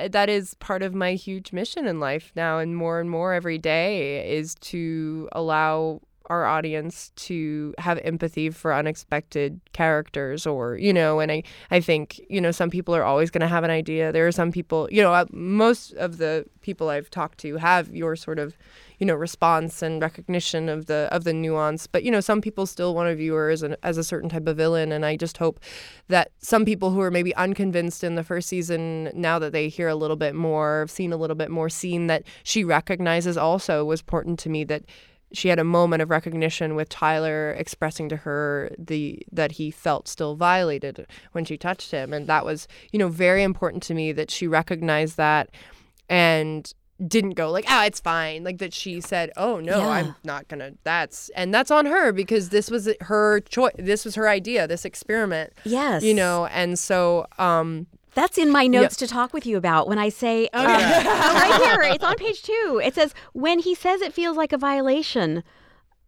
[SPEAKER 4] that is part of my huge mission in life now, and more and more every day is to allow our audience to have empathy for unexpected characters or you know and i i think you know some people are always going to have an idea. There are some people you know uh, most of the people i've talked to have your sort of you know response and recognition of the of the nuance. But you know some people still want to view her as, an, as a certain type of villain. And i just hope that some people who are maybe unconvinced in the first season now that they hear a little bit more seen a little bit more seen that she recognizes also was important to me that she had a moment of recognition with Tyler expressing to her the that he felt still violated when she touched him. And that was you know very important to me that she recognized that. And didn't go like ah it's fine like that she said oh no
[SPEAKER 3] Yeah.
[SPEAKER 4] i'm not gonna that's and that's on her because this was her choice this was her idea this experiment
[SPEAKER 3] yes.
[SPEAKER 4] you know and so um
[SPEAKER 3] That's in my notes to talk with you about when I say, uh, right here, it's on page two. It says, when he says it feels like a violation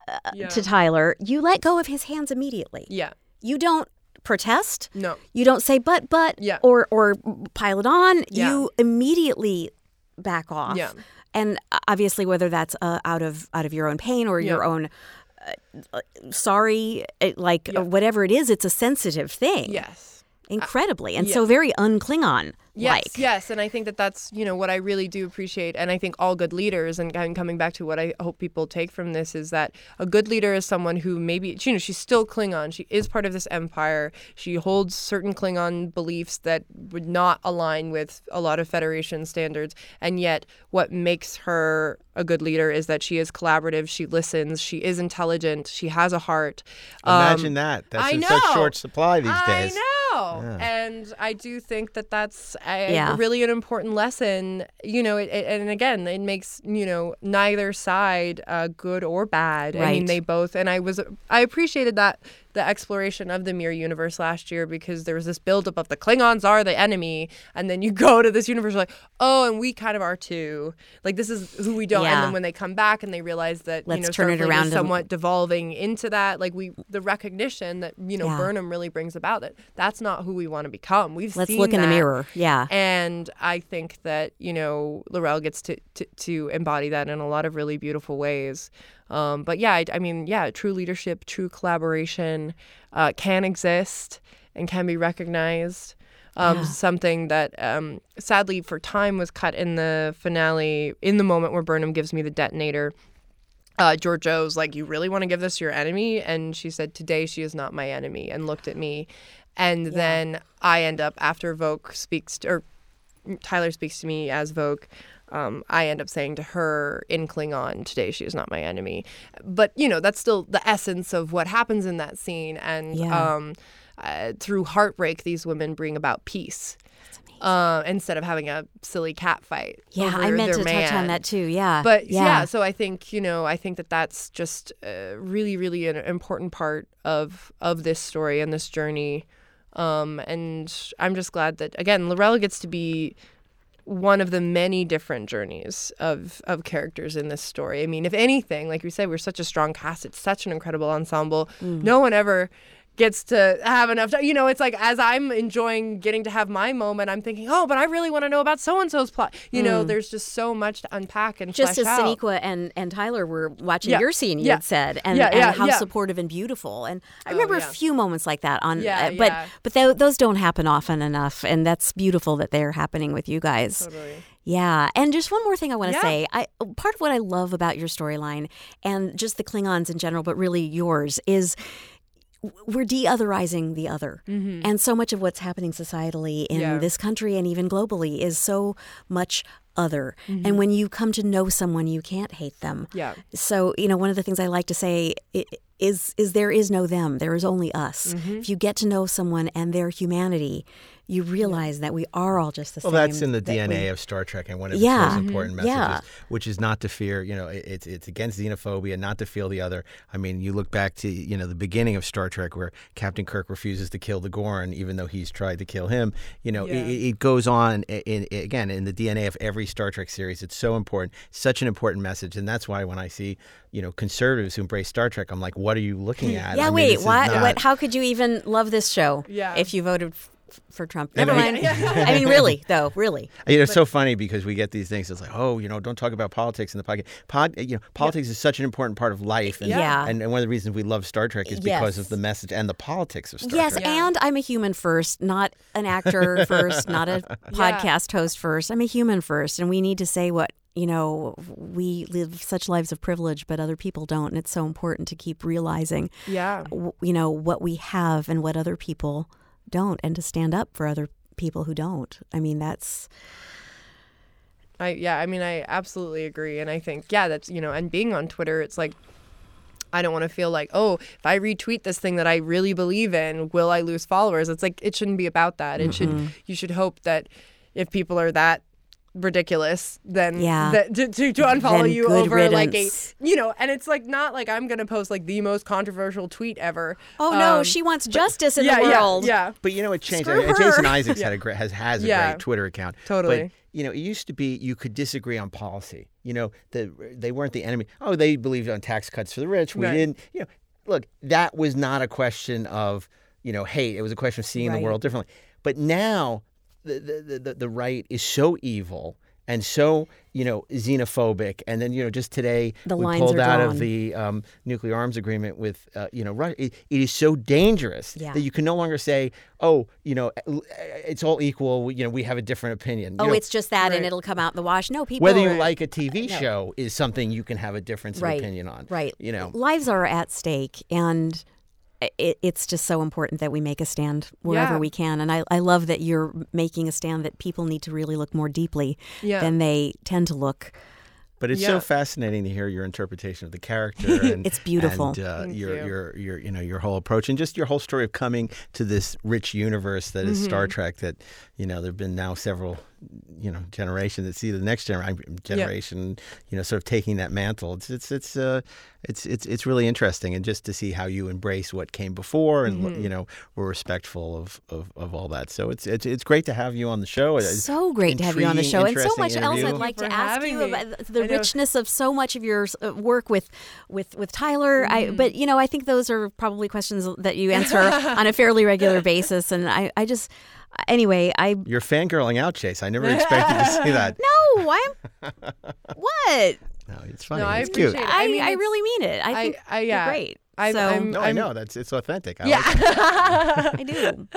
[SPEAKER 3] uh,
[SPEAKER 4] yeah
[SPEAKER 3] to Tyler, you let go of his hands immediately.
[SPEAKER 4] yeah
[SPEAKER 3] You don't protest.
[SPEAKER 4] no
[SPEAKER 3] You don't say, but, but,
[SPEAKER 4] Yeah.
[SPEAKER 3] or, or pile it on.
[SPEAKER 4] Yeah.
[SPEAKER 3] You immediately back off.
[SPEAKER 4] Yeah.
[SPEAKER 3] And uh, obviously, whether that's uh, out of out of your own pain or your own uh, sorry, uh, like
[SPEAKER 4] Yeah.
[SPEAKER 3] uh, whatever it is, it's a sensitive thing.
[SPEAKER 4] yes
[SPEAKER 3] incredibly, and
[SPEAKER 4] yeah.
[SPEAKER 3] so very unklingon
[SPEAKER 4] Yes,
[SPEAKER 3] like.
[SPEAKER 4] yes, and I think that that's you know what I really do appreciate, and I think all good leaders, and, and coming back to what I hope people take from this is that a good leader is someone who maybe you know she's still Klingon, she is part of this empire, she holds certain Klingon beliefs that would not align with a lot of Federation standards, and yet what makes her a good leader is that she is collaborative, she listens, she is intelligent, she has a heart. Um,
[SPEAKER 2] Imagine that. That's
[SPEAKER 4] I
[SPEAKER 2] in
[SPEAKER 4] know.
[SPEAKER 2] such short supply these
[SPEAKER 4] I
[SPEAKER 2] days.
[SPEAKER 4] know,
[SPEAKER 2] Yeah.
[SPEAKER 4] and I do think that that's a,
[SPEAKER 3] Yeah.
[SPEAKER 4] really an important lesson. You know, it, it, and again, it makes you know neither side uh, good or bad. I mean, they both. And I was I appreciated that the exploration of the mirror universe last year because there was this buildup of the Klingons are the enemy, and then you go to this universe like, oh, and we kind of are too. Like this is who we don't.
[SPEAKER 3] Yeah.
[SPEAKER 4] And then when they come back and they realize that
[SPEAKER 3] Let's
[SPEAKER 4] you know
[SPEAKER 3] turn it around
[SPEAKER 4] is
[SPEAKER 3] and-
[SPEAKER 4] somewhat devolving into that, like we the recognition that you know
[SPEAKER 3] Yeah.
[SPEAKER 4] Burnham really brings about that that's not who we want to become. We've
[SPEAKER 3] Let's look in the mirror. Yeah.
[SPEAKER 4] And I think that, you know, L'Rell gets to, to, to embody that in a lot of really beautiful ways. Um, but yeah, I, I mean, yeah, true leadership, true collaboration uh, can exist and can be recognized. Um,
[SPEAKER 3] Yeah.
[SPEAKER 4] Something that um, sadly for time was cut in the finale in the moment where Burnham gives me the detonator. Uh, Georgiou's like, You really want to give this to your enemy? And she said, Today she is not my enemy, and looked at me. And then I end up, after Voq speaks, to, or Tyler speaks to me as Voq, um, I end up saying to her in Klingon, Today she is not my enemy. But, you know, that's still the essence of what happens in that scene. And
[SPEAKER 3] Yeah.
[SPEAKER 4] um, uh, through heartbreak, these women bring about peace. Uh, instead of having a silly cat fight.
[SPEAKER 3] Yeah, I meant to touch on that too. Yeah.
[SPEAKER 4] But
[SPEAKER 3] yeah.
[SPEAKER 4] yeah. so I think you know, I think that that's just uh, really, really an important part of of this story and this journey. Um, and I'm just glad that again, Lorella gets to be one of the many different journeys of of characters in this story. I mean, if anything, like we said, we're such a strong cast. It's such an incredible ensemble.
[SPEAKER 3] Mm.
[SPEAKER 4] No one ever gets to have enough time. You know, it's like as I'm enjoying getting to have my moment, I'm thinking, oh, but I really want to know about so and so's plot. You know, there's just so much to unpack and
[SPEAKER 3] Mm. just as
[SPEAKER 4] out.
[SPEAKER 3] And, and Tyler were watching
[SPEAKER 4] Yeah.
[SPEAKER 3] your scene, you
[SPEAKER 4] Yeah.
[SPEAKER 3] had said, and,
[SPEAKER 4] Yeah,
[SPEAKER 3] and how supportive and beautiful. And I
[SPEAKER 4] Oh,
[SPEAKER 3] remember
[SPEAKER 4] yeah.
[SPEAKER 3] a few moments like that on, uh, but but tho- those don't happen often enough, and that's beautiful that they're happening with you guys.
[SPEAKER 4] Totally.
[SPEAKER 3] Yeah, and just one more thing I want to
[SPEAKER 4] Yeah.
[SPEAKER 3] say. I part of what I love about your storyline and just the Klingons in general, but really yours is we're de-otherizing the other, and so much of what's happening societally in
[SPEAKER 4] Mm-hmm. Yeah.
[SPEAKER 3] this country and even globally is so much other. And when you come to know someone, you can't hate them.
[SPEAKER 4] Yeah.
[SPEAKER 3] So, you know, one of the things I like to say is is there is no them, there is only us. If you get to know someone and their humanity, you realize that we are all just the
[SPEAKER 2] Well,
[SPEAKER 3] same.
[SPEAKER 2] Well, that's in the
[SPEAKER 3] that
[SPEAKER 2] DNA
[SPEAKER 3] we-
[SPEAKER 2] of Star Trek, and one of
[SPEAKER 3] Yeah.
[SPEAKER 2] its most important messages,
[SPEAKER 3] Yeah.
[SPEAKER 2] which is not to fear. You know, it- it's it's against xenophobia, not to feel the other. I mean, you look back to you know the beginning of Star Trek, where Captain Kirk refuses to kill the Gorn, even though he's tried to kill him. You know,
[SPEAKER 4] Yeah.
[SPEAKER 2] it, it goes on in, in again in the DNA of every Star Trek series. It's so important, such an important message, and that's why when I see you know conservatives who embrace Star Trek, I'm like, what are you looking at?
[SPEAKER 3] Yeah,
[SPEAKER 2] I mean,
[SPEAKER 3] wait, why
[SPEAKER 2] not-
[SPEAKER 3] what how could you even love this show
[SPEAKER 4] Yeah.
[SPEAKER 3] if you voted f- for Trump? Never mind. I mean, really, though, really.
[SPEAKER 2] You know, it's so funny because we get these things. It's like, oh, you know, don't talk about politics in the podcast. Pod, you know, politics is such an important part of life, and,
[SPEAKER 3] Yeah.
[SPEAKER 2] and, and one of the reasons we love Star Trek is because
[SPEAKER 3] Yes.
[SPEAKER 2] of the message and the politics of Star Trek.
[SPEAKER 3] Yes,
[SPEAKER 2] Trek.
[SPEAKER 3] and I'm a human first, not an actor first, not a podcast host first. I'm a human first, and we need to say what you know. We live such lives of privilege, but other people don't, and it's so important to keep realizing,
[SPEAKER 4] Yeah.
[SPEAKER 3] w- you know, what we have and what other people don't, and to stand up for other people who don't. I mean, that's
[SPEAKER 4] I yeah, I mean I absolutely agree and I think yeah, that's you know, and being on Twitter it's like I don't want to feel like, oh, if I retweet this thing that I really believe in, will I lose followers? It's like it shouldn't be about that. It should you should hope that if people are that ridiculous then
[SPEAKER 3] Yeah.
[SPEAKER 4] that to, to, to unfollow
[SPEAKER 3] Then
[SPEAKER 4] you
[SPEAKER 3] good
[SPEAKER 4] over like a you know and it's like not like i'm gonna post like the most controversial tweet ever
[SPEAKER 3] oh no,
[SPEAKER 4] Um,
[SPEAKER 3] she wants justice in
[SPEAKER 4] yeah,
[SPEAKER 3] the world.
[SPEAKER 4] yeah yeah
[SPEAKER 2] But you know, it changed.
[SPEAKER 3] Screw
[SPEAKER 2] Uh, Jason
[SPEAKER 3] her.
[SPEAKER 2] Isaacs had a great, has has a
[SPEAKER 4] Yeah.
[SPEAKER 2] great Twitter account.
[SPEAKER 4] Totally.
[SPEAKER 2] But you know, it used to be you could disagree on policy. You know, the, they weren't the enemy. Oh, they believed on tax cuts for the rich. We
[SPEAKER 4] Right.
[SPEAKER 2] didn't. You know, look, that was not a question of you know hate. It was a question of seeing
[SPEAKER 3] Right.
[SPEAKER 2] the world differently. But now, the the, the the right is so evil. And so, you know, xenophobic, and then you know, just today
[SPEAKER 3] The
[SPEAKER 2] we
[SPEAKER 3] lines
[SPEAKER 2] pulled
[SPEAKER 3] are
[SPEAKER 2] out
[SPEAKER 3] drawn.
[SPEAKER 2] of the um, nuclear arms agreement with, uh, you know, Russia. It, it is so dangerous
[SPEAKER 3] Yeah.
[SPEAKER 2] that you can no longer say, "Oh, you know, it's all equal." You know, we have a different opinion. You
[SPEAKER 3] Oh,
[SPEAKER 2] know,
[SPEAKER 3] it's just that, and it'll come out in the wash. No, people.
[SPEAKER 2] whether you
[SPEAKER 3] are-
[SPEAKER 2] like a TV show is something you can have a difference
[SPEAKER 3] right,
[SPEAKER 2] of opinion on.
[SPEAKER 3] Right.
[SPEAKER 2] You know.
[SPEAKER 3] lives are at stake, and it, it's just so important that we make a stand wherever
[SPEAKER 4] Yeah.
[SPEAKER 3] we can. And I, I love that you're making a stand that people need to really look more deeply
[SPEAKER 4] Yeah.
[SPEAKER 3] than they tend to look.
[SPEAKER 2] But it's
[SPEAKER 4] Yeah.
[SPEAKER 2] so fascinating to hear your interpretation of the character. And,
[SPEAKER 3] It's beautiful.
[SPEAKER 2] And uh,
[SPEAKER 4] Thank
[SPEAKER 2] your
[SPEAKER 4] you.
[SPEAKER 2] your your you know your whole approach and just your whole story of coming to this rich universe that is Star
[SPEAKER 4] Mm-hmm.
[SPEAKER 2] Trek. That you know there've been now several you know generation that see the next gener- generation you know sort of taking that mantle. It's it's it's uh it's it's it's really interesting and just to see how you embrace what came before and
[SPEAKER 4] Mm-hmm.
[SPEAKER 2] you know were respectful of, of, of all that. So it's it's it's great to have you on the show. It's
[SPEAKER 3] So great to have you on the show, and so
[SPEAKER 2] interesting
[SPEAKER 3] much else. I'd like to ask you
[SPEAKER 4] me.
[SPEAKER 3] about the richness of so much of your uh, work with with with Tyler.
[SPEAKER 4] Mm-hmm.
[SPEAKER 3] I, but you know, I think those are probably questions that you answer on a fairly regular basis, and I, I just. Anyway, I
[SPEAKER 2] You're fangirling out, Chase. I never expected to see that.
[SPEAKER 3] no, I'm what
[SPEAKER 2] No, it's funny.
[SPEAKER 4] No, I
[SPEAKER 2] it's cute.
[SPEAKER 4] appreciate it.
[SPEAKER 3] I,
[SPEAKER 4] I
[SPEAKER 3] I,
[SPEAKER 4] mean, it's-
[SPEAKER 3] really mean it. I
[SPEAKER 4] I-
[SPEAKER 3] think
[SPEAKER 4] I-
[SPEAKER 3] you're great.
[SPEAKER 4] I'm-
[SPEAKER 3] so
[SPEAKER 4] I'm-
[SPEAKER 2] No, I know that's it's authentic. I
[SPEAKER 4] yeah
[SPEAKER 2] like.
[SPEAKER 3] I do.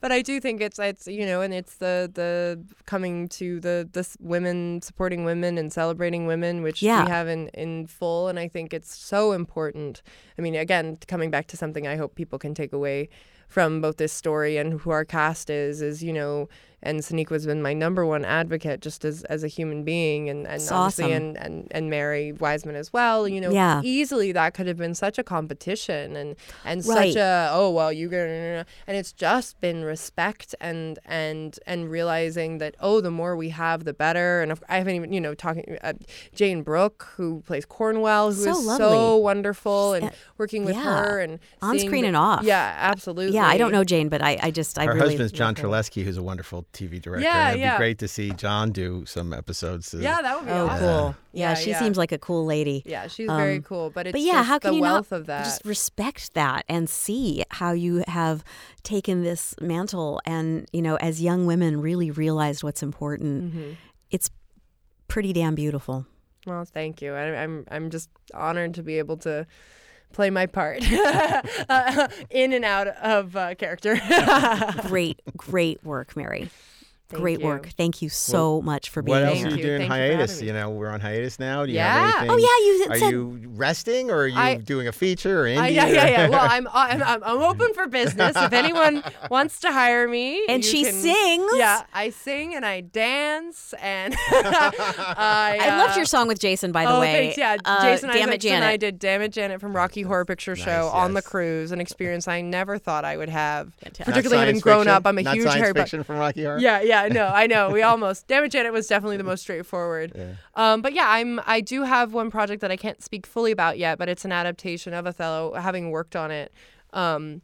[SPEAKER 4] but I do think it's it's you know, and it's the the coming to the the women supporting women and celebrating women, which
[SPEAKER 3] Yeah.
[SPEAKER 4] we have in in full, and I think it's so important. I mean, again, coming back to something I hope people can take away from both this story and who our cast is is you know. And Sonequa's been my number one advocate, just as, as a human being, and, and
[SPEAKER 3] It's
[SPEAKER 4] obviously,
[SPEAKER 3] awesome.
[SPEAKER 4] and, and and Mary Wiseman as well. You know,
[SPEAKER 3] Yeah.
[SPEAKER 4] easily that could have been such a competition and and
[SPEAKER 3] Right.
[SPEAKER 4] such a oh well you get and it's just been respect and and and realizing that oh the more we have the better and I haven't even you know talking uh, Jayne Brook who plays Cornwell who is
[SPEAKER 3] So
[SPEAKER 4] so
[SPEAKER 3] lovely.
[SPEAKER 4] wonderful and
[SPEAKER 3] Uh,
[SPEAKER 4] working with
[SPEAKER 3] yeah.
[SPEAKER 4] her and
[SPEAKER 3] On screen
[SPEAKER 4] the-
[SPEAKER 3] and off.
[SPEAKER 4] yeah absolutely
[SPEAKER 3] Yeah, I don't know Jane, but I, I just I
[SPEAKER 2] Her
[SPEAKER 3] really
[SPEAKER 2] husband's John
[SPEAKER 3] love her.
[SPEAKER 2] Terlesky, who's a wonderful TV director.
[SPEAKER 4] Yeah,
[SPEAKER 2] and it'd
[SPEAKER 4] yeah.
[SPEAKER 2] be great to see John do some episodes. to-
[SPEAKER 4] yeah that would be
[SPEAKER 3] Oh,
[SPEAKER 4] awesome
[SPEAKER 3] cool. Yeah,
[SPEAKER 4] Yeah,
[SPEAKER 3] she
[SPEAKER 4] yeah.
[SPEAKER 3] seems like a cool lady.
[SPEAKER 4] yeah she's very
[SPEAKER 3] Um,
[SPEAKER 4] cool but it's
[SPEAKER 3] but yeah,
[SPEAKER 4] just
[SPEAKER 3] how can
[SPEAKER 4] the
[SPEAKER 3] you
[SPEAKER 4] wealth
[SPEAKER 3] not
[SPEAKER 4] of that
[SPEAKER 3] just respect that and see how you have taken this mantle and you know as young women really realized what's important.
[SPEAKER 4] Mm-hmm.
[SPEAKER 3] It's pretty damn beautiful.
[SPEAKER 4] Well, thank you. I, I'm I'm just honored to be able to play my part uh, in and out of uh, character.
[SPEAKER 3] Great, great work, Mary. Great
[SPEAKER 4] you.
[SPEAKER 3] work. Thank you so much for being here.
[SPEAKER 2] What else
[SPEAKER 3] here.
[SPEAKER 2] are you
[SPEAKER 4] you.
[SPEAKER 2] doing
[SPEAKER 4] Thank
[SPEAKER 2] hiatus?
[SPEAKER 4] having me.
[SPEAKER 2] You know, we're on hiatus now. Do you
[SPEAKER 4] Yeah.
[SPEAKER 2] have anything?
[SPEAKER 3] Oh, yeah, you said, Are
[SPEAKER 2] you resting or are you
[SPEAKER 4] I-
[SPEAKER 2] doing a feature or indie?
[SPEAKER 4] Uh, yeah, yeah, yeah. Well, I'm, I'm I'm I'm open for business. If anyone wants to hire me,
[SPEAKER 3] And
[SPEAKER 4] you
[SPEAKER 3] she
[SPEAKER 4] can-
[SPEAKER 3] sings.
[SPEAKER 4] Yeah, I sing and I dance and I,
[SPEAKER 3] I loved
[SPEAKER 4] uh,
[SPEAKER 3] your song with Jason, by the
[SPEAKER 4] oh,
[SPEAKER 3] way.
[SPEAKER 4] thanks. Yeah,
[SPEAKER 3] Uh,
[SPEAKER 4] Jason
[SPEAKER 3] Damn It,
[SPEAKER 4] Isaacs and
[SPEAKER 3] Janet.
[SPEAKER 4] I did Damn It Janet from Rocky Horror Picture Show
[SPEAKER 2] Nice,
[SPEAKER 4] on the cruise, an experience I never thought I would have.
[SPEAKER 3] Fantastic.
[SPEAKER 4] Particularly having grown
[SPEAKER 2] fiction?
[SPEAKER 4] up, I'm a
[SPEAKER 2] Not
[SPEAKER 4] huge
[SPEAKER 2] science
[SPEAKER 4] Harry Potter.
[SPEAKER 2] fiction from Rocky Horror.
[SPEAKER 4] Yeah, yeah, no, I know. We almost Damn It Janet was definitely the most straightforward. Um, but yeah, I'm I do have one project that I can't speak fully about yet, but it's an adaptation of Othello, having worked on it um,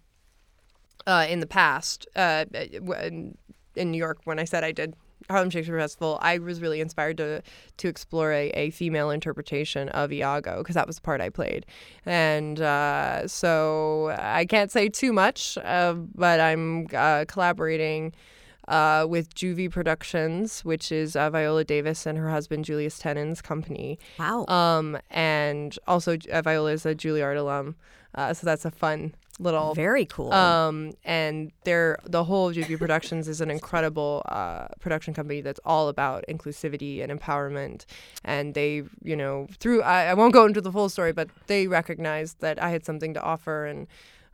[SPEAKER 4] uh, in the past uh, in, in New York when I said I did Harlem Shakespeare Festival. I was really inspired to to explore a, a female interpretation of Iago because that was the part I played, and uh, so I can't say too much, uh, but I'm uh, collaborating uh, with JuVee Productions, which is uh, Viola Davis and her husband Julius Tennon's company.
[SPEAKER 3] Wow.
[SPEAKER 4] Um, and also uh, Viola is a Juilliard alum, uh, so that's a fun little.
[SPEAKER 3] Very cool.
[SPEAKER 4] Um, and they're the whole JuVee Productions is an incredible uh, production company that's all about inclusivity and empowerment. And they, you know, through I, I won't go into the full story, but they recognized that I had something to offer and.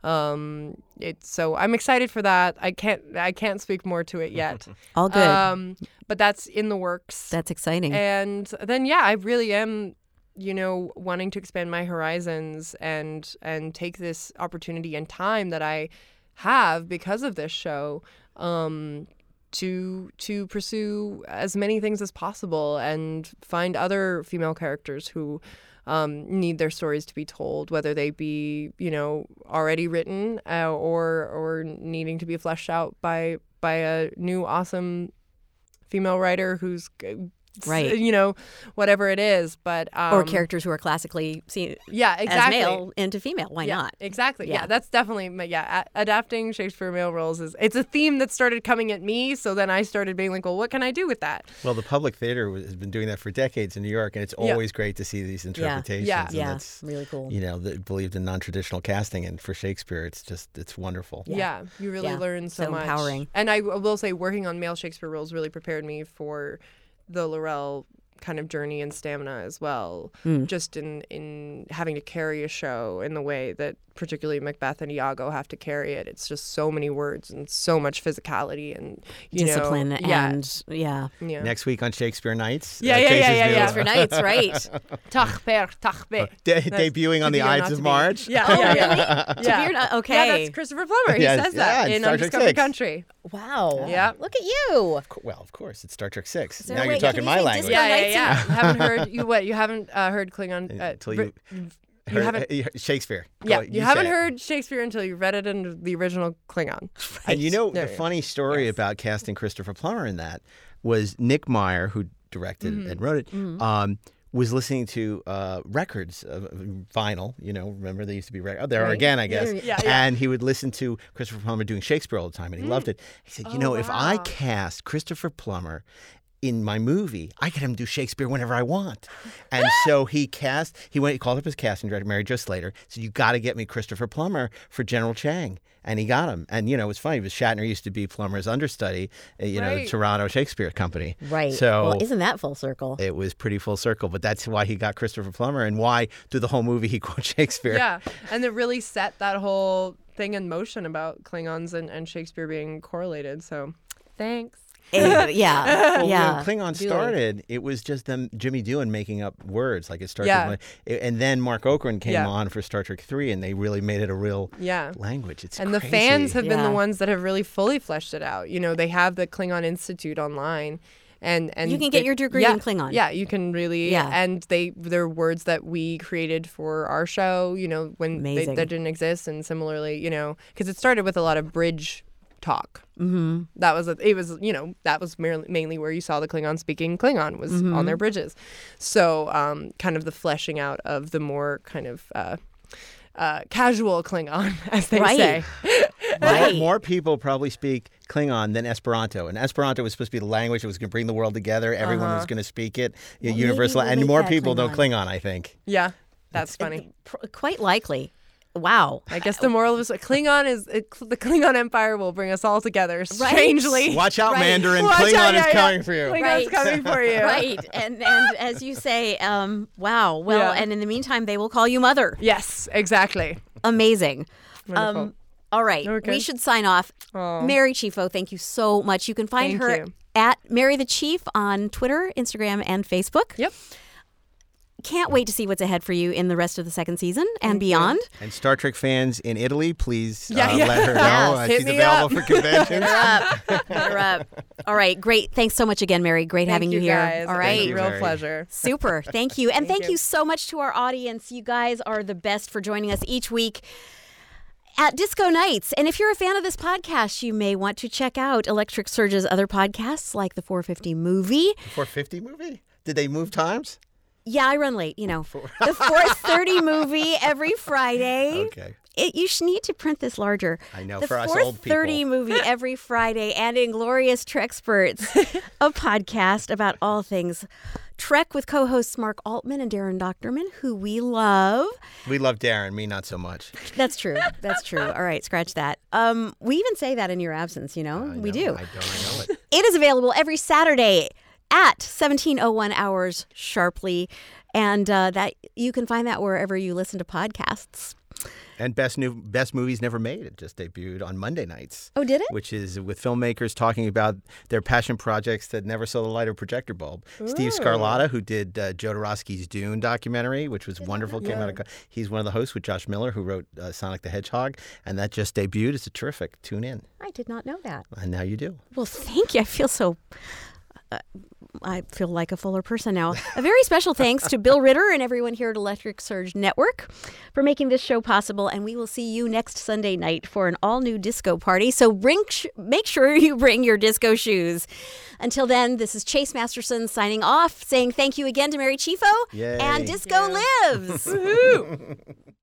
[SPEAKER 4] Um, it's so I'm excited for that. I can't I can't speak more to it yet.
[SPEAKER 3] All good.
[SPEAKER 4] Um, but that's in the works.
[SPEAKER 3] That's exciting.
[SPEAKER 4] And then yeah, I really am, you know, wanting to expand my horizons and and take this opportunity and time that I have because of this show um to to pursue as many things as possible and find other female characters who um, need their stories to be told, whether they be you know already written uh, or or needing to be fleshed out by by a new awesome female writer who's
[SPEAKER 3] Right.
[SPEAKER 4] you know whatever it is but um,
[SPEAKER 3] or characters who are classically seen
[SPEAKER 4] yeah exactly
[SPEAKER 3] as male into female. Why
[SPEAKER 4] yeah,
[SPEAKER 3] not?
[SPEAKER 4] Exactly. Yeah.
[SPEAKER 3] Yeah.
[SPEAKER 4] that's definitely my- yeah. A- adapting Shakespeare male roles is it's a theme that started coming at me. So then I started being like, well, what can I do with that?
[SPEAKER 2] Well, the public theater has been doing that for decades in New York, and it's
[SPEAKER 4] Yeah.
[SPEAKER 2] always great to see these interpretations.
[SPEAKER 4] Yeah.
[SPEAKER 2] and
[SPEAKER 3] Yeah,
[SPEAKER 2] it's,
[SPEAKER 3] really cool.
[SPEAKER 2] You know, that believed in non-traditional casting, and for Shakespeare, it's just it's wonderful.
[SPEAKER 4] Yeah, you really
[SPEAKER 3] Yeah.
[SPEAKER 4] learn so,
[SPEAKER 3] So
[SPEAKER 4] much.
[SPEAKER 3] empowering.
[SPEAKER 4] And i will say, working on male Shakespeare roles really prepared me for the Laurel kind of journey and stamina as well.
[SPEAKER 3] Hmm.
[SPEAKER 4] Just in in having to carry a show in the way that particularly Macbeth and Iago have to carry it. It's just so many words and so much physicality and you
[SPEAKER 3] Discipline
[SPEAKER 4] know, yeah,
[SPEAKER 3] and yeah.
[SPEAKER 4] yeah.
[SPEAKER 2] Next week on Shakespeare Nights.
[SPEAKER 4] Yeah, yeah, yeah, yeah,
[SPEAKER 2] new-
[SPEAKER 4] yeah.
[SPEAKER 3] For nights, right?
[SPEAKER 4] Tachper, Tachbe.
[SPEAKER 2] De- debuting on the
[SPEAKER 4] be
[SPEAKER 2] Ides of. March.
[SPEAKER 4] Yeah,
[SPEAKER 3] Oh,
[SPEAKER 4] yeah,
[SPEAKER 3] really?
[SPEAKER 4] yeah.
[SPEAKER 3] To be or not- okay.
[SPEAKER 4] Yeah, that's Christopher Plummer. He
[SPEAKER 2] Yes,
[SPEAKER 4] says that
[SPEAKER 2] yeah, in
[SPEAKER 4] in
[SPEAKER 2] Star
[SPEAKER 4] Undiscovered
[SPEAKER 2] Six.
[SPEAKER 4] Country.
[SPEAKER 3] Wow.
[SPEAKER 4] Yeah.
[SPEAKER 3] Look at you.
[SPEAKER 2] Of cour- Well, of course, it's Star Trek Six.
[SPEAKER 3] there
[SPEAKER 2] Now
[SPEAKER 3] a
[SPEAKER 2] you're talking
[SPEAKER 3] can you
[SPEAKER 2] my
[SPEAKER 3] say
[SPEAKER 2] language.
[SPEAKER 3] disco
[SPEAKER 4] Yeah, yeah,
[SPEAKER 3] Nights?
[SPEAKER 4] Yeah. you haven't heard you what? You haven't uh, heard Klingon uh,
[SPEAKER 2] Until
[SPEAKER 4] ri-
[SPEAKER 2] you-
[SPEAKER 4] you haven't.
[SPEAKER 2] uh, Shakespeare.
[SPEAKER 4] Yeah,
[SPEAKER 2] Go-
[SPEAKER 4] you,
[SPEAKER 2] say
[SPEAKER 4] haven't heard Shakespeare until you read it in the original Klingon.
[SPEAKER 2] And you know
[SPEAKER 4] There
[SPEAKER 2] the
[SPEAKER 4] you
[SPEAKER 2] funny story about casting Christopher Plummer in that was Nick Meyer, who directed
[SPEAKER 4] Mm-hmm.
[SPEAKER 2] and wrote it, um, was listening to uh, records of of vinyl. You know, remember they used to be rec- oh, there are again, I guess.
[SPEAKER 4] Yeah, yeah. Mm.
[SPEAKER 2] And he would listen to Christopher Plummer doing Shakespeare all the time, and he loved it. He said, "You
[SPEAKER 4] Oh,
[SPEAKER 2] know, if I cast Christopher Plummer." In my movie, I get him to do Shakespeare whenever I want, and so he cast. He went. He called up his casting director, Mary Jo Slater. Said, "You got to get me Christopher Plummer for General Chang." And he got him. And you know, it was funny because Shatner used to be Plummer's understudy. uh, You know, the Toronto Shakespeare Company.
[SPEAKER 3] Right.
[SPEAKER 2] So
[SPEAKER 3] well, isn't that full circle?
[SPEAKER 2] it was pretty full circle. But that's why he got Christopher Plummer, and why through the whole movie he quotes Shakespeare.
[SPEAKER 4] Yeah, and it really set that whole thing in motion about Klingons and, and Shakespeare being correlated. So, thanks.
[SPEAKER 3] Yeah.
[SPEAKER 2] Well,
[SPEAKER 3] yeah.
[SPEAKER 2] when Klingon
[SPEAKER 3] Julie.
[SPEAKER 2] started, it was just them, Jimmy Doohan making up words like it started.
[SPEAKER 4] Yeah.
[SPEAKER 2] with- and then Marc Okrand came
[SPEAKER 4] Yeah.
[SPEAKER 2] on for Star Trek Three, and they really made it a real
[SPEAKER 4] Yeah.
[SPEAKER 2] language. It's
[SPEAKER 4] and the fans have been the ones that have really fully fleshed it out. You know, they have the Klingon Institute online. And, and
[SPEAKER 3] You can get
[SPEAKER 4] they-
[SPEAKER 3] your degree
[SPEAKER 4] yeah,
[SPEAKER 3] in Klingon.
[SPEAKER 4] Yeah, you can really.
[SPEAKER 3] Yeah.
[SPEAKER 4] And they they're words that we created for our show. You know, when they,
[SPEAKER 3] Amazing.
[SPEAKER 4] that didn't exist, and similarly, you know, because it started with a lot of bridge talk. Mm-hmm. That was a, it was you know that was merely, mainly where you saw the Klingon speaking Klingon was
[SPEAKER 3] Mm-hmm.
[SPEAKER 4] on their bridges. So um, kind of the fleshing out of the more kind of. Uh, uh, casual Klingon, as they
[SPEAKER 3] Right.
[SPEAKER 4] say.
[SPEAKER 2] More,
[SPEAKER 3] Right.
[SPEAKER 2] more people probably speak Klingon than Esperanto, and Esperanto was supposed to be the language that was going to bring the world together. Everyone
[SPEAKER 4] Uh-huh.
[SPEAKER 2] was going to speak it,
[SPEAKER 3] Well,
[SPEAKER 2] universal,
[SPEAKER 3] we'll
[SPEAKER 2] and more
[SPEAKER 3] that
[SPEAKER 2] people know
[SPEAKER 3] Klingon.
[SPEAKER 2] Klingon. I think.
[SPEAKER 4] Yeah, that's funny.
[SPEAKER 3] Pr- Quite likely. Wow.
[SPEAKER 4] I guess the moral of this Klingon is it, the Klingon Empire will bring us all together. Strangely,
[SPEAKER 2] Watch out,
[SPEAKER 3] Right.
[SPEAKER 2] Mandarin.
[SPEAKER 4] Watch
[SPEAKER 2] Klingon
[SPEAKER 4] out,
[SPEAKER 2] is
[SPEAKER 4] yeah, yeah.
[SPEAKER 2] coming for you.
[SPEAKER 4] Klingon's
[SPEAKER 3] Right.
[SPEAKER 4] coming for you.
[SPEAKER 3] Right. And and as you say, um, wow. Well,
[SPEAKER 4] Yeah.
[SPEAKER 3] and in the meantime, they will call you mother.
[SPEAKER 4] Yes, exactly.
[SPEAKER 3] Amazing. Um, all right.
[SPEAKER 4] Okay.
[SPEAKER 3] We should sign off.
[SPEAKER 4] Aw.
[SPEAKER 3] Mary Chieffo, thank you so much. You can find
[SPEAKER 4] Thank
[SPEAKER 3] her
[SPEAKER 4] you.
[SPEAKER 3] at Mary the Chief on Twitter, Instagram, and Facebook.
[SPEAKER 4] Yep.
[SPEAKER 3] Can't wait to see what's ahead for you in the rest of the second season and beyond.
[SPEAKER 2] And Star Trek fans in Italy, please
[SPEAKER 4] Yeah,
[SPEAKER 2] uh,
[SPEAKER 4] yeah.
[SPEAKER 2] let her know
[SPEAKER 3] Yes.
[SPEAKER 2] uh, she's
[SPEAKER 4] me
[SPEAKER 2] available
[SPEAKER 4] up.
[SPEAKER 2] for conventions.
[SPEAKER 3] up. Hit her up. All right. Great. Thanks so much again, Mary. Great having
[SPEAKER 4] Thank
[SPEAKER 3] you,
[SPEAKER 4] you
[SPEAKER 3] here.
[SPEAKER 4] guys.
[SPEAKER 3] All
[SPEAKER 4] It was
[SPEAKER 3] right.
[SPEAKER 4] a
[SPEAKER 2] you,
[SPEAKER 4] real
[SPEAKER 2] Mary.
[SPEAKER 4] pleasure.
[SPEAKER 3] Super. Thank you. And thank,
[SPEAKER 4] you.
[SPEAKER 3] you so much to our audience. You guys are the best for joining us each week at Disco Nights. And if you're a fan of this podcast, you may want to check out Electric Surge's other podcasts like the 450 movie.
[SPEAKER 2] 450 movie? Did they move times?
[SPEAKER 3] Yeah, I run late, you know. The 430 movie every Friday.
[SPEAKER 2] Okay.
[SPEAKER 3] It, you should need to print this larger.
[SPEAKER 2] I know,
[SPEAKER 3] the
[SPEAKER 2] for us old
[SPEAKER 3] 430
[SPEAKER 2] people.
[SPEAKER 3] movie every Friday and Inglorious Treksperts, a podcast about all things Trek with co-hosts Mark Altman and Daren Dochterman, who we love.
[SPEAKER 2] We love Daren, me not so much.
[SPEAKER 3] That's true. That's true. All right, scratch that. Um, we even say that in your absence. You know, we do.
[SPEAKER 2] I don't I know it.
[SPEAKER 3] It is available every Saturday at 1701 hours sharply, and uh, that you can find that wherever you listen to podcasts.
[SPEAKER 2] And best new best movies never made. It just debuted on Monday nights.
[SPEAKER 3] Oh, did it?
[SPEAKER 2] Which is with filmmakers talking about their passion projects that never saw the light of a projector bulb. Steve Scarlata, who did uh, Jodorowsky's Dune documentary, which was wonderful, came out of. He's one of the hosts with Josh Miller, who wrote uh, Sonic the Hedgehog, and that just debuted. It's a terrific. Tune in,
[SPEAKER 3] I did not know that.
[SPEAKER 2] and now you do.
[SPEAKER 3] Well, thank you. I feel so. Uh, I feel like a fuller person now. A very special thanks to Bill Ritter and everyone here at Electric Surge Network for making this show possible. And we will see you next Sunday night for an all new disco party. So bring, sh- make sure you bring your disco shoes. Until then, this is Chase Masterson signing off, saying thank you again to Mary Chieffo.
[SPEAKER 2] Yay.
[SPEAKER 3] And disco lives.